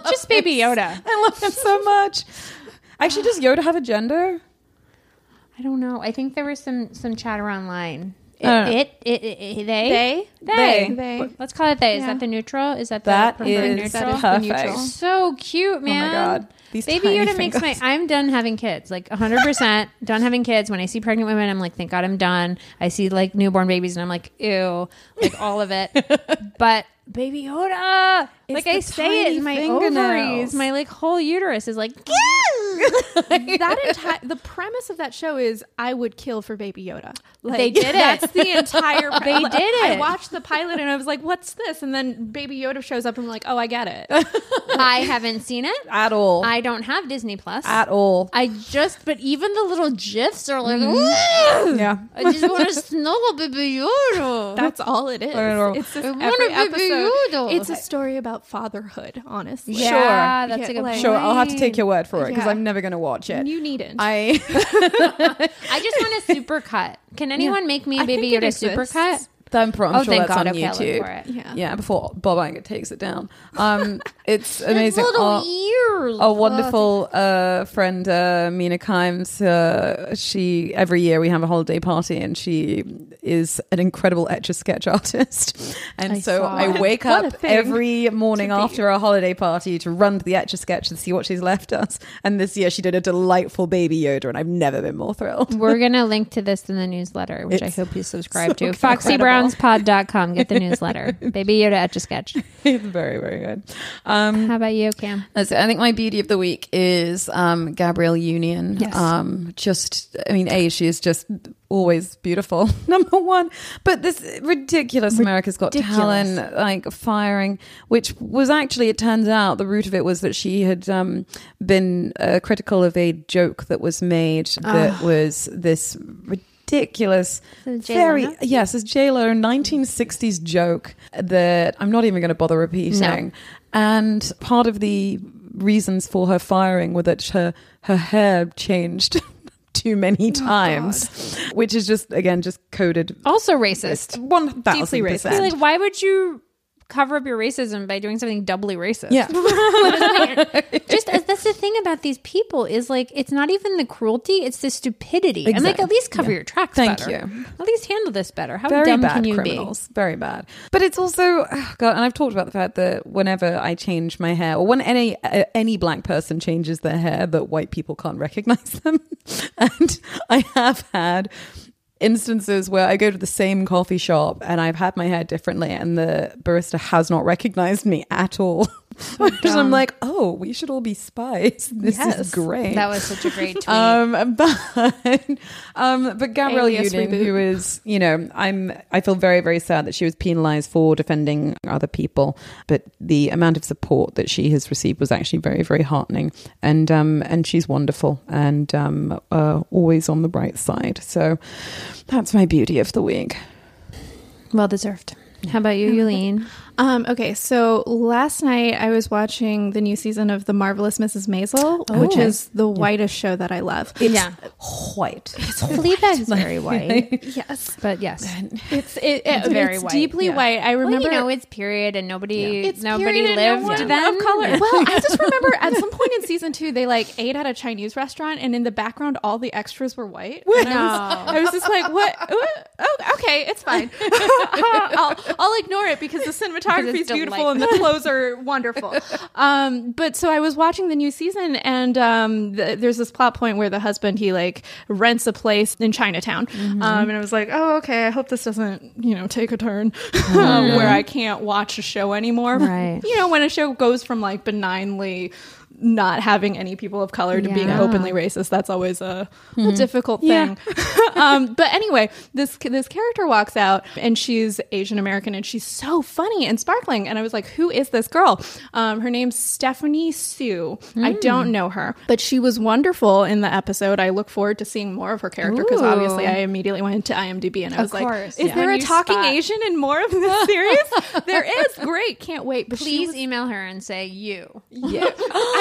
Just Baby. Yoda. I love him so much. Actually, does Yoda have a gender? I don't know. I think there was some some chatter online. It, I it, it, it, it- they, They. they, They. They. Let's call it they. Is Yeah. that the neutral? Is that the That preferred is neutral? that is the perfect. neutral. So cute, man. Oh, my God. These Baby tiny Yoda makes my. fingers. I'm done having kids. Like 100 percent done having kids. When I see pregnant women, I'm like, thank God I'm done. I see like newborn babies, and I'm like, ew, like all of it. but Baby Yoda, like I say it in my fingernails. ovaries, my like whole uterus is like. that entire the premise of that show is I would kill for Baby Yoda. Like, They did it. That's the entire. They did it. I it. watched the pilot and I was like, "What's this?" And then Baby Yoda shows up and I'm like, "Oh, I get it." I haven't seen it. At all. I don't have Disney Plus. At all. I just, but even the little gifs are like, mm-hmm. yeah. I just want to snuggle Baby Yoda. That's all it is. know. It's just I every be episode. Yoda. It's a story about fatherhood. Honestly, yeah, Sure. that's Yeah, a good like- point. Sure, I'll have to take your word for it because Yeah. I'm never going to watch it. you needn't. I I just want a super cut. Can anyone make me a Baby think it Yoda super cut? I'm, pro- I'm Oh, sure that's God. on Okay, YouTube. yeah. Yeah, before Bob Iger takes it down. Um, it's amazing. Little Our- ears. a wonderful uh, friend, uh, Mina Kimes. Uh, she every year we have a holiday party, and she is an incredible etch a sketch artist. And I so I it. wake What up every morning after our holiday party to run to the etch a sketch and see what she's left us. And this year she did a delightful baby Yoda, and I've never been more thrilled. We're gonna link to this in the newsletter, which I hope you subscribe so to. FoxyBrownspod.com. Get the newsletter. Baby Yoda etch a sketch. it's very, very good. Um, How about you, Cam? That's it. I think my beauty of the week is um, Gabrielle Union. Yes. Um, just, I mean, A, she is just always beautiful, number one. But this ridiculous America's Got Ridiculous. Talent, like firing, which was actually, it turns out, the root of it was that she had um, been uh, critical of a joke that was made that was this ridiculous, Jay very yes, it's Jay Leno 1960s joke that I'm not even going to bother repeating. And part of the reasons for her firing were that her her hair changed too many oh times, which is just again just coded Also racist. one thousand Deeply racist. percent. Like, why would you cover up your racism by doing something doubly racist. Yeah. just as that's about these people is like it's not even the cruelty, it's the stupidity. And like at least cover your tracks. Thank better. you. At least handle this better. How very dumb bad can you criminals. Very bad. But it's also oh God, and I've talked about the fact that whenever I change my hair, or when any uh, any black person changes their hair, that white people can't recognize them. and I have had instances where I go to the same coffee shop and I've had my hair differently, and the barista has not recognized me at all. Which I'm like, oh, we should all be spies. This Yes. is great. That was such a great tweet. Um, but um, but Gabrielle Union, who is, you know, I'm, I feel very, very sad that she was penalised for defending other people. But the amount of support that she has received was actually very, very heartening. And um, and she's wonderful and um, uh, always on the bright side. So that's my beauty of the week. well deserved. How about you, Yulin? Um, okay, so last night I was watching the new season of The Marvelous Mrs. Maisel, which Oh. is the whitest show that I love. yeah. White. Fleabag's very white. yes. But yes. It's it, it- very it's white, deeply yeah. white. I remember. Well, remember you know, it's period and nobody It's nobody period and no lived then. of color. Well, I just remember at some point in season two, they like ate at a Chinese restaurant, and in the background, all the extras were white. And I, was, I was just like, "What? what? Oh, okay, it's fine. I'll, I'll ignore it because the cinematography is it's beautiful and the clothes are wonderful." Um, but so I was watching the new season, and um, th- there's this plot point where the husband he like rents a place in Chinatown, um, and I was like, "Oh, okay. I hope this doesn't you know take a turn where I can't watch a show anymore." Right. you know, when a show goes from like benignly not having any people of color to being openly racist, that's always a, a difficult thing. um, but anyway, this this character walks out and she's Asian American and she's so funny and sparkling. And I was like, who is this girl? Um, her name's Stephanie Hsu. I don't know her, but she was wonderful in the episode. I look forward to seeing more of her character because obviously I immediately went to IMDb and I was like, is yeah. there When a talking spot- Asian in more of this series? there is. Great. Can't wait. But Please was- email her and say you. yeah,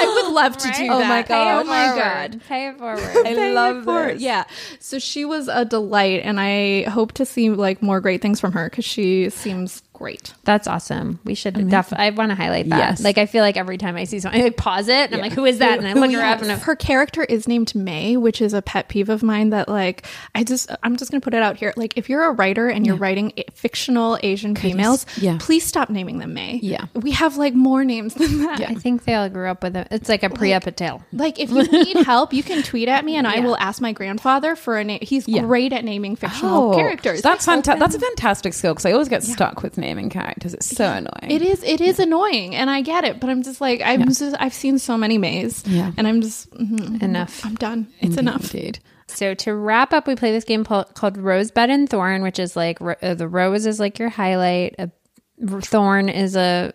I would love to do Right? that. Oh my God. Oh my god. Pay it forward. I Pay love it forward. this. Yeah. So she was a delight, and I hope to see like more great things from her because she seems great. That's awesome. We should definitely. I want to highlight that. Yes. Like I feel like every time I see someone, I like pause it and I'm like, "Who is that?" And I look her up and I'm, her character is named May, which is a pet peeve of mine. That like I just I'm just gonna put it out here. Like if you're a writer and you're writing fictional Asian females, yeah. please stop naming them May. Yeah. we have like more names than that. I think they all grew up with it. It's like a pre tale. Like if you need help, you can tweet at me, and I will ask my grandfather for a name. He's great at naming fictional oh, characters. Oh, That's fantastic. That's a fantastic skill because I always get stuck with naming characters. It's so annoying. It is. It is annoying, and I get it. But I'm just like I'm just. I've seen so many Mays, Yeah. and I'm just mhm, Enough. I'm done. It's enough. Indeed. So to wrap up, we play this game called, called Rosebud and Thorn, which is like ro- uh, the rose is like your highlight, a r- thorn is a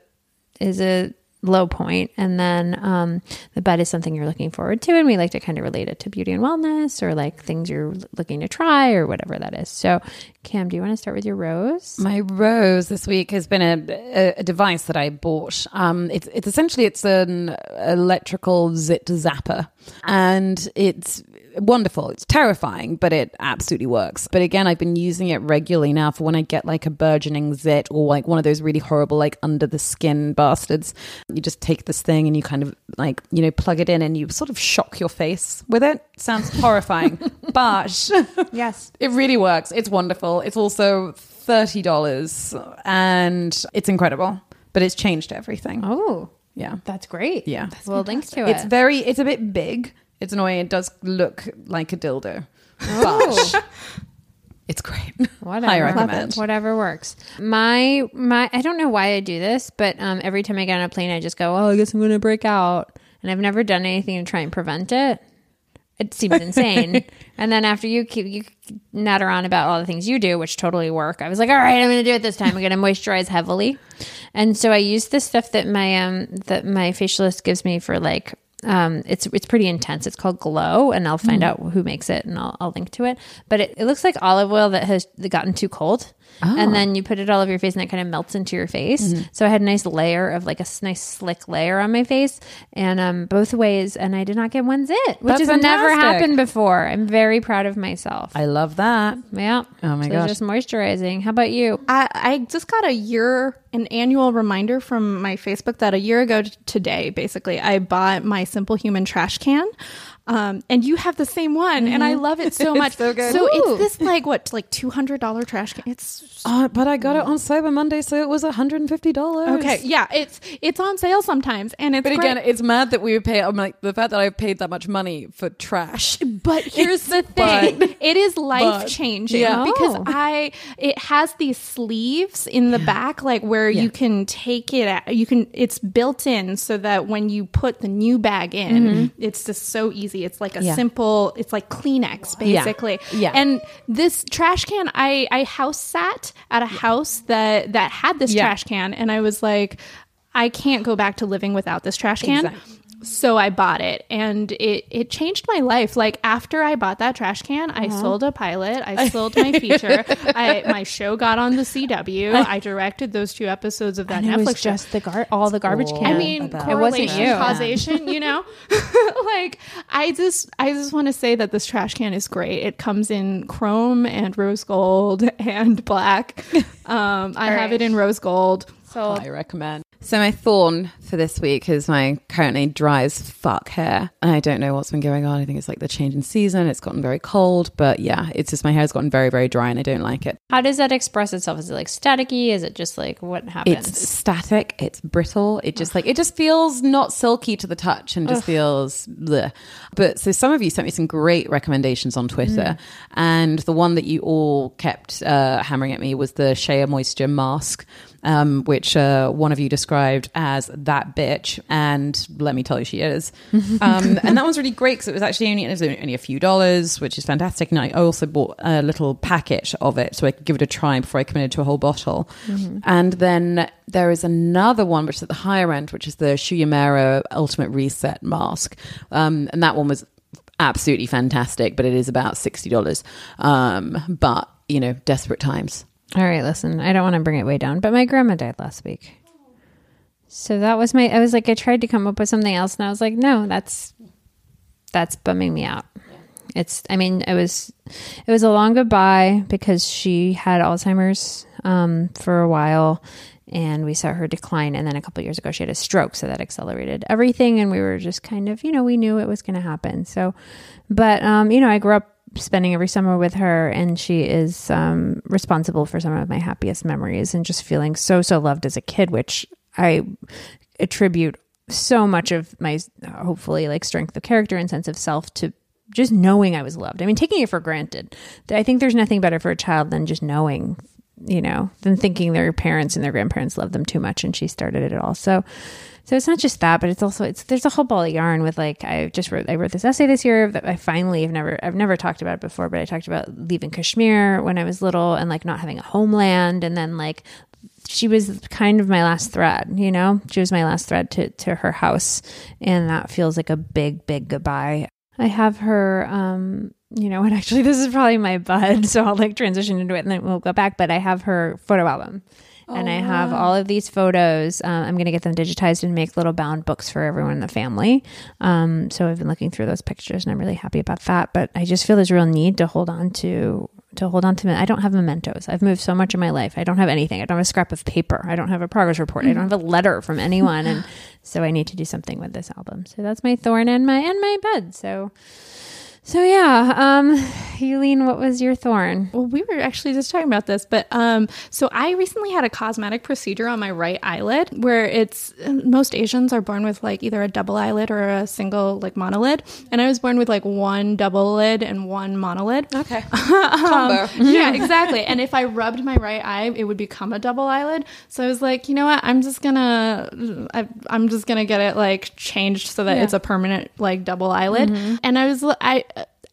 is a low point, and then um, the bed is something you're looking forward to, and we like to kind of relate it to beauty and wellness or like things you're looking to try or whatever that is. So, Cam, do you want to start with your rose? My rose this week has been a, a, a device that I bought. Um, it's it's essentially it's an electrical zit zapper, and it's wonderful. It's terrifying, but it absolutely works. But again, I've been using it regularly now for when I get like a burgeoning zit or like one of those really horrible like under the skin bastards. You just take this thing and you kind of like you know plug it in and you sort of shock your face with it. Sounds horrifying, but Yes. it really works. It's wonderful. It's also thirty dollars, and it's incredible. But it's changed everything. Oh, Yeah, that's great. Yeah. We'll link to it. it's very. It's a bit big. It's annoying. It does look like a dildo, but it's great. Whatever. I recommend. Whatever works. My my I don't know why I do this, but um every time I get on a plane I just go, Oh, I guess I'm gonna break out. And I've never done anything to try and prevent it. It seems insane. and then after you keep you natter on about all the things you do, which totally work, I was like, All right, I'm gonna do it this time. I'm gonna moisturize heavily. And so I use this stuff that my um that my facialist gives me for like Um, it's it's pretty intense. It's called Glow, and I'll find out who makes it, and I'll, I'll link to it. But it, it looks like olive oil that has gotten too cold, and then you put it all over your face, and it kind of melts into your face. So I had a nice layer of like a nice slick layer on my face, and um, both ways, and I did not get one zit, which That's has never happened before. I'm very proud of myself. I love that. yeah. Oh my so gosh. Just moisturizing. How about you? I, I just got a year, an annual reminder from my Facebook that a year ago t- today, basically, I bought my Simple Human trash can. Um, and you have the same one, and I love it so much. so. So it's this like what, like two hundred dollar trash can. It's Uh, but I got it on Cyber Monday, so it was $150. okay, yeah. It's it's on sale sometimes, and it's But again, it's mad that we would pay. I'm like the fact that I've paid that much money for trash. But here's the But- thing: it is life changing Yeah. because. I it has these sleeves in the back, like where you can take it. At, you can it's built in so that when you put the new bag in, it's just so easy. It's like a Yeah. simple. It's like Kleenex basically. Yeah. And this trash can, I I house sat at a house that that had this Yeah. trash can, and I was like, I can't go back to living without this trash can. Exactly. So I bought it and it it changed my life. Like after I bought that trash can, I Uh-huh. sold a pilot, I sold my feature, I my show got on the CW. I directed those two episodes of that And it Netflix was show. just the gar- all the garbage cool. cans. I mean, about It wasn't correlation, you. causation, you know? like, I just, I just want to say that this trash can is great. It comes in chrome and rose gold and black. Um, I have it in rose gold. So I recommend. So my thorn for this week is my currently dry as fuck hair. And I don't know what's been going on. I think it's like the change in season. It's gotten very cold, but yeah, it's just my hair's gotten very, very dry and I don't like it. How does that express itself? Is it like staticky? Is it just like what happens? It's static. It's brittle. It just like it just feels not silky to the touch and just feels. Bleh. But so some of you sent me some great recommendations on Twitter, and the one that you all kept uh, hammering at me was the Shea Moisture mask, um, which uh, one of you described as that bitch, and let me tell you, she is. um, and that one's really great because it was actually only it was only a few dollars, which is fantastic. And I also bought a little packet of it so I could give it a try before I committed to a whole bottle. And then there is another one which is at the higher end, which is the Shu Uemura Ultimate Reset Mask, um, and that one was absolutely fantastic. But it is about sixty dollars. Um, but you know, desperate times. All right, listen, I don't want to bring it way down, but my grandma died last week. So that was my I was like I tried to come up with something else and I was like, no, that's that's bumming me out. It's I mean, it was it was a long goodbye because she had Alzheimer's um, for a while and we saw her decline and then a couple years ago she had a stroke so that accelerated everything and we were just kind of, you know, we knew it was going to happen. So but um, you know, I grew up spending every summer with her and she is um, responsible for some of my happiest memories and just feeling so so loved as a kid which i attribute so much of my hopefully like strength of character and sense of self to just knowing i was loved. I mean taking it for granted. I think there's nothing better for a child than just knowing you know than thinking their parents and their grandparents love them too much and she started it all so so it's not just that, but it's also it's there's a whole ball of yarn with like I just wrote I wrote this essay this year that I finally have never I've never talked about it before, but I talked about leaving Kashmir when I was little and like not having a homeland and then like she was kind of my last thread, you know? She was my last thread to to her house and that feels like a big big goodbye. I have her um you know, what actually this is probably my bud, so I'll like transition into it and then we'll go back, but I have her photo album and I have all of these photos. Um, I'm going to get them digitized and make little bound books for everyone in the family. Um, so I've been looking through those pictures, and I'm really happy about that. But I just feel there's a real need to hold on to to hold on to. I don't have mementos. I've moved so much in my life. I don't have anything. I don't have a scrap of paper. I don't have a progress report. I don't have a letter from anyone, and so I need to do something with this album. So that's my thorn and my and my bud. So. So yeah, um, Eileen, what was your thorn? Well, we were actually just talking about this, but um, so I recently had a cosmetic procedure on my right eyelid where it's most Asians are born with like either a double eyelid or a single like monolid, and I was born with like one double lid and one monolid. Okay, combo. yeah, exactly. And if I rubbed my right eye, it would become a double eyelid. So I was like, you know what? I'm just gonna, I, I'm just gonna get it like changed so that it's a permanent like double eyelid. And I was, I.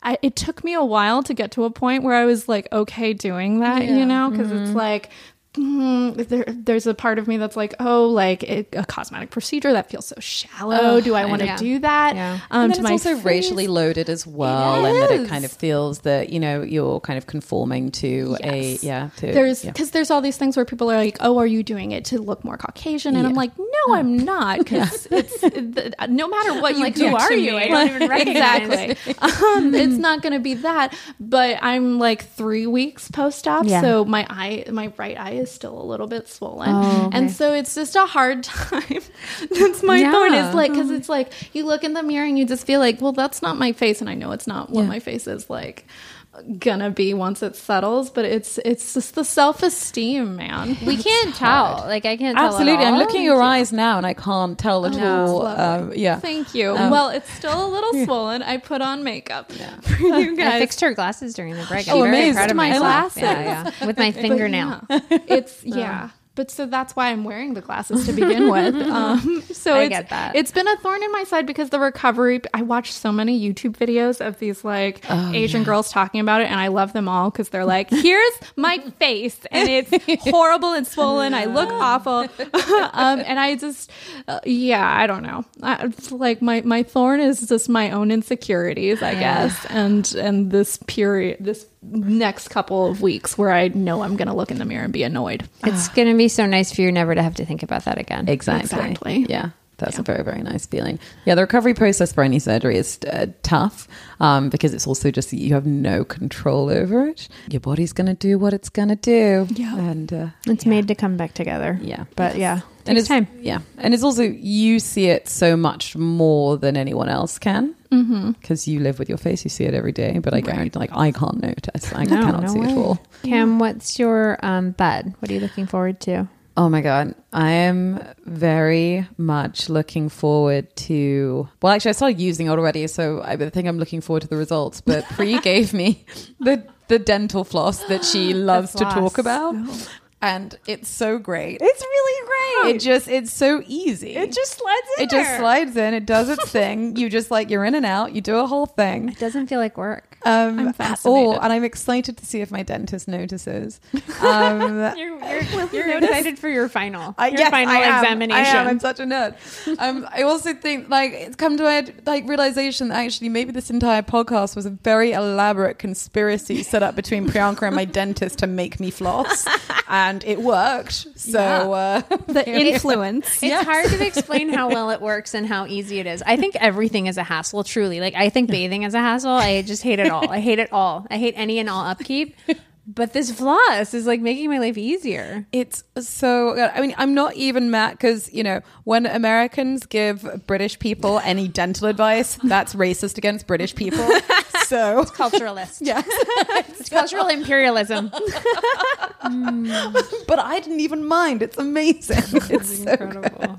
I, it took me a while to get to a point where I was like okay doing that, you know, because it's mm-hmm. like mm, there, there's a part of me that's like, oh, like it, a cosmetic procedure that feels so shallow. Oh, do I want to know. do that? Yeah. Um, and to then my it's also face? racially loaded as well, and that it is. kind of feels that you know you're kind of conforming to a yeah. To, There's yeah. because there's all these things where people are like, "Oh, are you doing it to look more Caucasian?" And I'm like, "No, I'm not." Because it's the, no matter what you like, do, who are you? me- I don't even recognize. exactly. um, it's not going to be that. But I'm like three weeks post op, Yeah. so my eye, my right eye is still a little bit swollen, Oh, okay. and so it's just a hard time. that's my Yeah. thorn is like because uh-huh. it's like you look in the mirror and you just feel like, well, that's not my face, and I know it's not what Yeah. my face is like gonna be once it settles but it's it's just the self-esteem man We can't tell. Like I can't tell. Absolutely, I'm looking at your eyes now, and I can't tell at No, all. Um, yeah, thank you Um, well it's still a little swollen i put on makeup for you guys I fixed her glasses during the break. I'm Oh, very amazing. proud of My myself. glasses. Yeah, yeah. With my fingernail. yeah, it's yeah but so that's why I'm wearing the glasses to begin with. Um, so I it's, get that. it's been a thorn in my side because the recovery. I watched so many YouTube videos of these like Oh, Asian girls talking about it, and I love them all because they're like, "Here's my face, and it's horrible and swollen. I look awful." um, and I just, uh, yeah, I don't know. I, it's like my my thorn is just my own insecurities, I guess, and and this period, this next couple of weeks where I know I'm gonna look in the mirror and be annoyed. It's gonna be so nice for you never to have to think about that again. exactly. Exactly. Yeah. That's a very, very nice feeling. Yeah, the recovery process for any surgery is uh, tough um, because it's also just you have no control over it. Your body's going to do what it's going to do. Yeah. And uh, It's made to come back together. Yeah. But yeah, and it's time. Yeah, and it's also you see it so much more than anyone else can because you live with your face. You see it every day, but I guarantee, like, I can't notice. I No, cannot no see it way. at all. Cam, what's your um, bed? What are you looking forward to? Oh my god, I am very much looking forward to. Well, actually, I started using it already, so I think I'm looking forward to the results. But Pri gave me the the dental floss that she loves to talk about, and it's so great. It's really great. It just it's so easy. It just slides in it just slides in. It does its thing. You just like you're in and out. You do a whole thing. It doesn't feel like work. Um, I'm at fascinated. all, and I'm excited to see if my dentist notices. Um, You're, you're, you're excited for your final. I, your yes, final I am. examination. I am. I'm such a nerd. Um, I also think like it's come to my like realization that actually maybe this entire podcast was a very elaborate conspiracy set up between Priyanka and my dentist to make me floss, and it worked. So uh, The influence. It's hard to explain how well it works and how easy it is. I think everything is a hassle, truly. Like, I think bathing is a hassle. I just hate it all. I hate it all. I hate any and all upkeep. But this floss is like making my life easier. It's so good. I mean, I'm not even mad because, you know, when Americans give British people any dental advice, that's racist against British people. So, Culturalist. yeah. It's cultural imperialism. But I didn't even mind. It's amazing. It's so Incredible.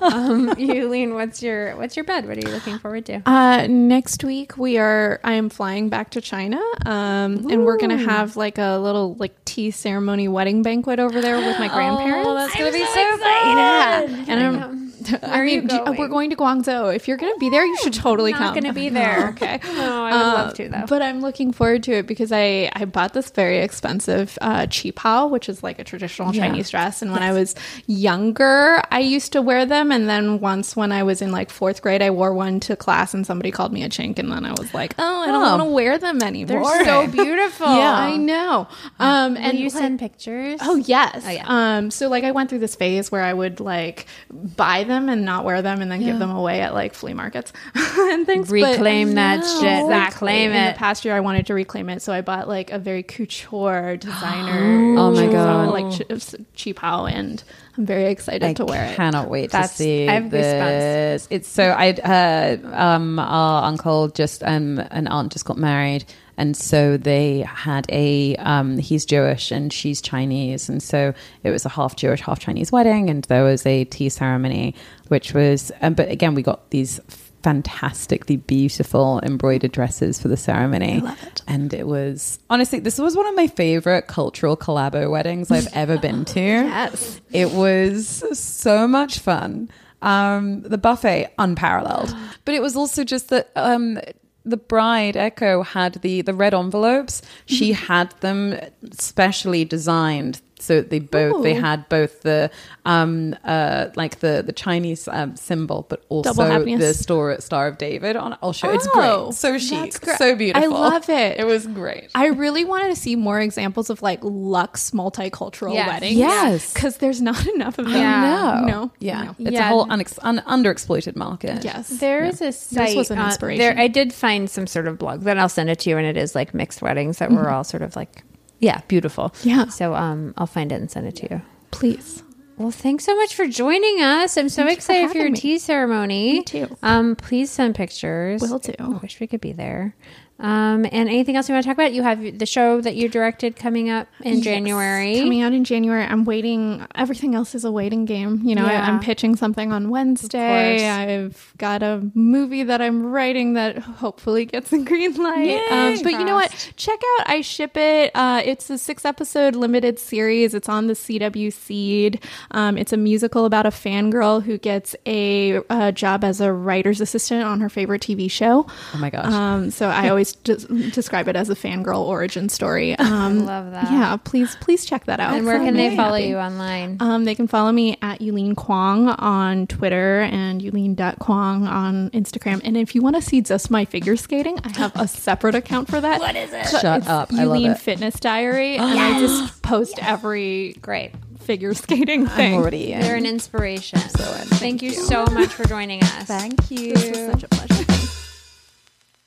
Um, Yulin, what's your what's your bed? What are you looking forward to? Uh, next week we are. I am flying back to China, um, and we're gonna have like a little like tea ceremony wedding banquet over there with my grandparents. Oh, that's gonna be so yeah, and I'm. I are mean, going? we're going to Guangzhou. If you're going to be there, you should totally come. Not come. gonna be there. okay. No, I would Uh, love to though. But I'm looking forward to it because I, I bought this very expensive uh, qipao, which is like a traditional Chinese dress. And when I was younger, I used to wear them. And then once when I was in like fourth grade, I wore one to class and somebody called me a chink. And then I was like, oh, I don't Oh. want to wear them anymore. They're so beautiful. yeah, I know. Um, And and you like- send pictures? Oh yes. Oh, yeah. Um so like I went through this phase where I would like buy them and not wear them and then give them away at like flea markets and things. but- Reclaim that shit. Reclaim In it. the past year I wanted to reclaim it, so I bought like a very couture designer Oh my God. like ch- qipao and I'm very excited I to wear it. I cannot wait That's- to see I have goosebumps. this. It's so I uh, um our uncle just um an aunt just got married and so they had a um he's Jewish and she's Chinese and so it was a half Jewish half Chinese wedding and there was a tea ceremony which was um, but again we got these fantastically beautiful embroidered dresses for the ceremony. I love it. And it was honestly, this was one of my favorite cultural collabo weddings I've ever been to. Yes. It was so much fun. Um, the buffet unparalleled, but it was also just that um, the bride Echo had the the red envelopes. She mm-hmm. had them specially designed So they both they had both the um uh like the the Chinese um, symbol, but also Double happiness. the Star Star of David on. I'll show. it's Oh, great, so chic, that's so beautiful. I love it. It was great. I really wanted to see more examples of like luxe multicultural Yes. weddings. Yes. Because there's not enough of them. Yeah. no, No. yeah, No. it's Yeah. a whole unex- un- underexploited market. Yes. There is a site. was an on- inspiration. there, I did find some sort of blog that I'll send it to you, and it is like mixed weddings that were all sort of like, yeah, beautiful. Yeah. So um, I'll find it and send it to you. Please. Well, thanks so much for joining us. I'm so Thank you for excited for, your me. tea ceremony. Me too. Um, please send pictures. Will do. I wish we could be there. Um, and anything else you want to talk about? You have the show that you directed coming up in Yes. January. Coming out in January. I'm waiting. Everything else is a waiting game. You know, Yeah. I, I'm pitching something on Wednesday. I've got a movie that I'm writing that hopefully gets a green light. Yay. Um, but you know what? Check out I Ship It. Uh, it's a six episode limited series. It's on the CW Seed. Um, it's a musical about a fangirl who gets a, uh job as a writer's assistant on her favorite TV show. Oh my gosh. Um, so I always just describe it as a fangirl origin story. Um, love that. Yeah, please, please check that out. and where can they follow happy. you online? Um, they can follow me at Yulin Kuang on Twitter and Yulin.Kwong on Instagram. And if you want to see just my figure skating, I have a separate account for that. What is it? Shut up. I love it. Fitness Diary. And I just post every Great. figure skating thing. I'm already in. They're an inspiration. So Thank you so much for joining us. Thank you. This was such a pleasure.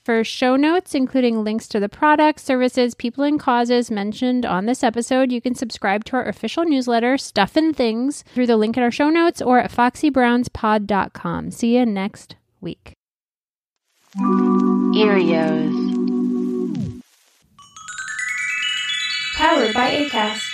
For show notes, including links to the products, services, people, and causes mentioned on this episode, you can subscribe to our official newsletter, Stuff and Things, through the link in our show notes or at foxybrownspod.com. See you next week. Earios. Powered by ACAST.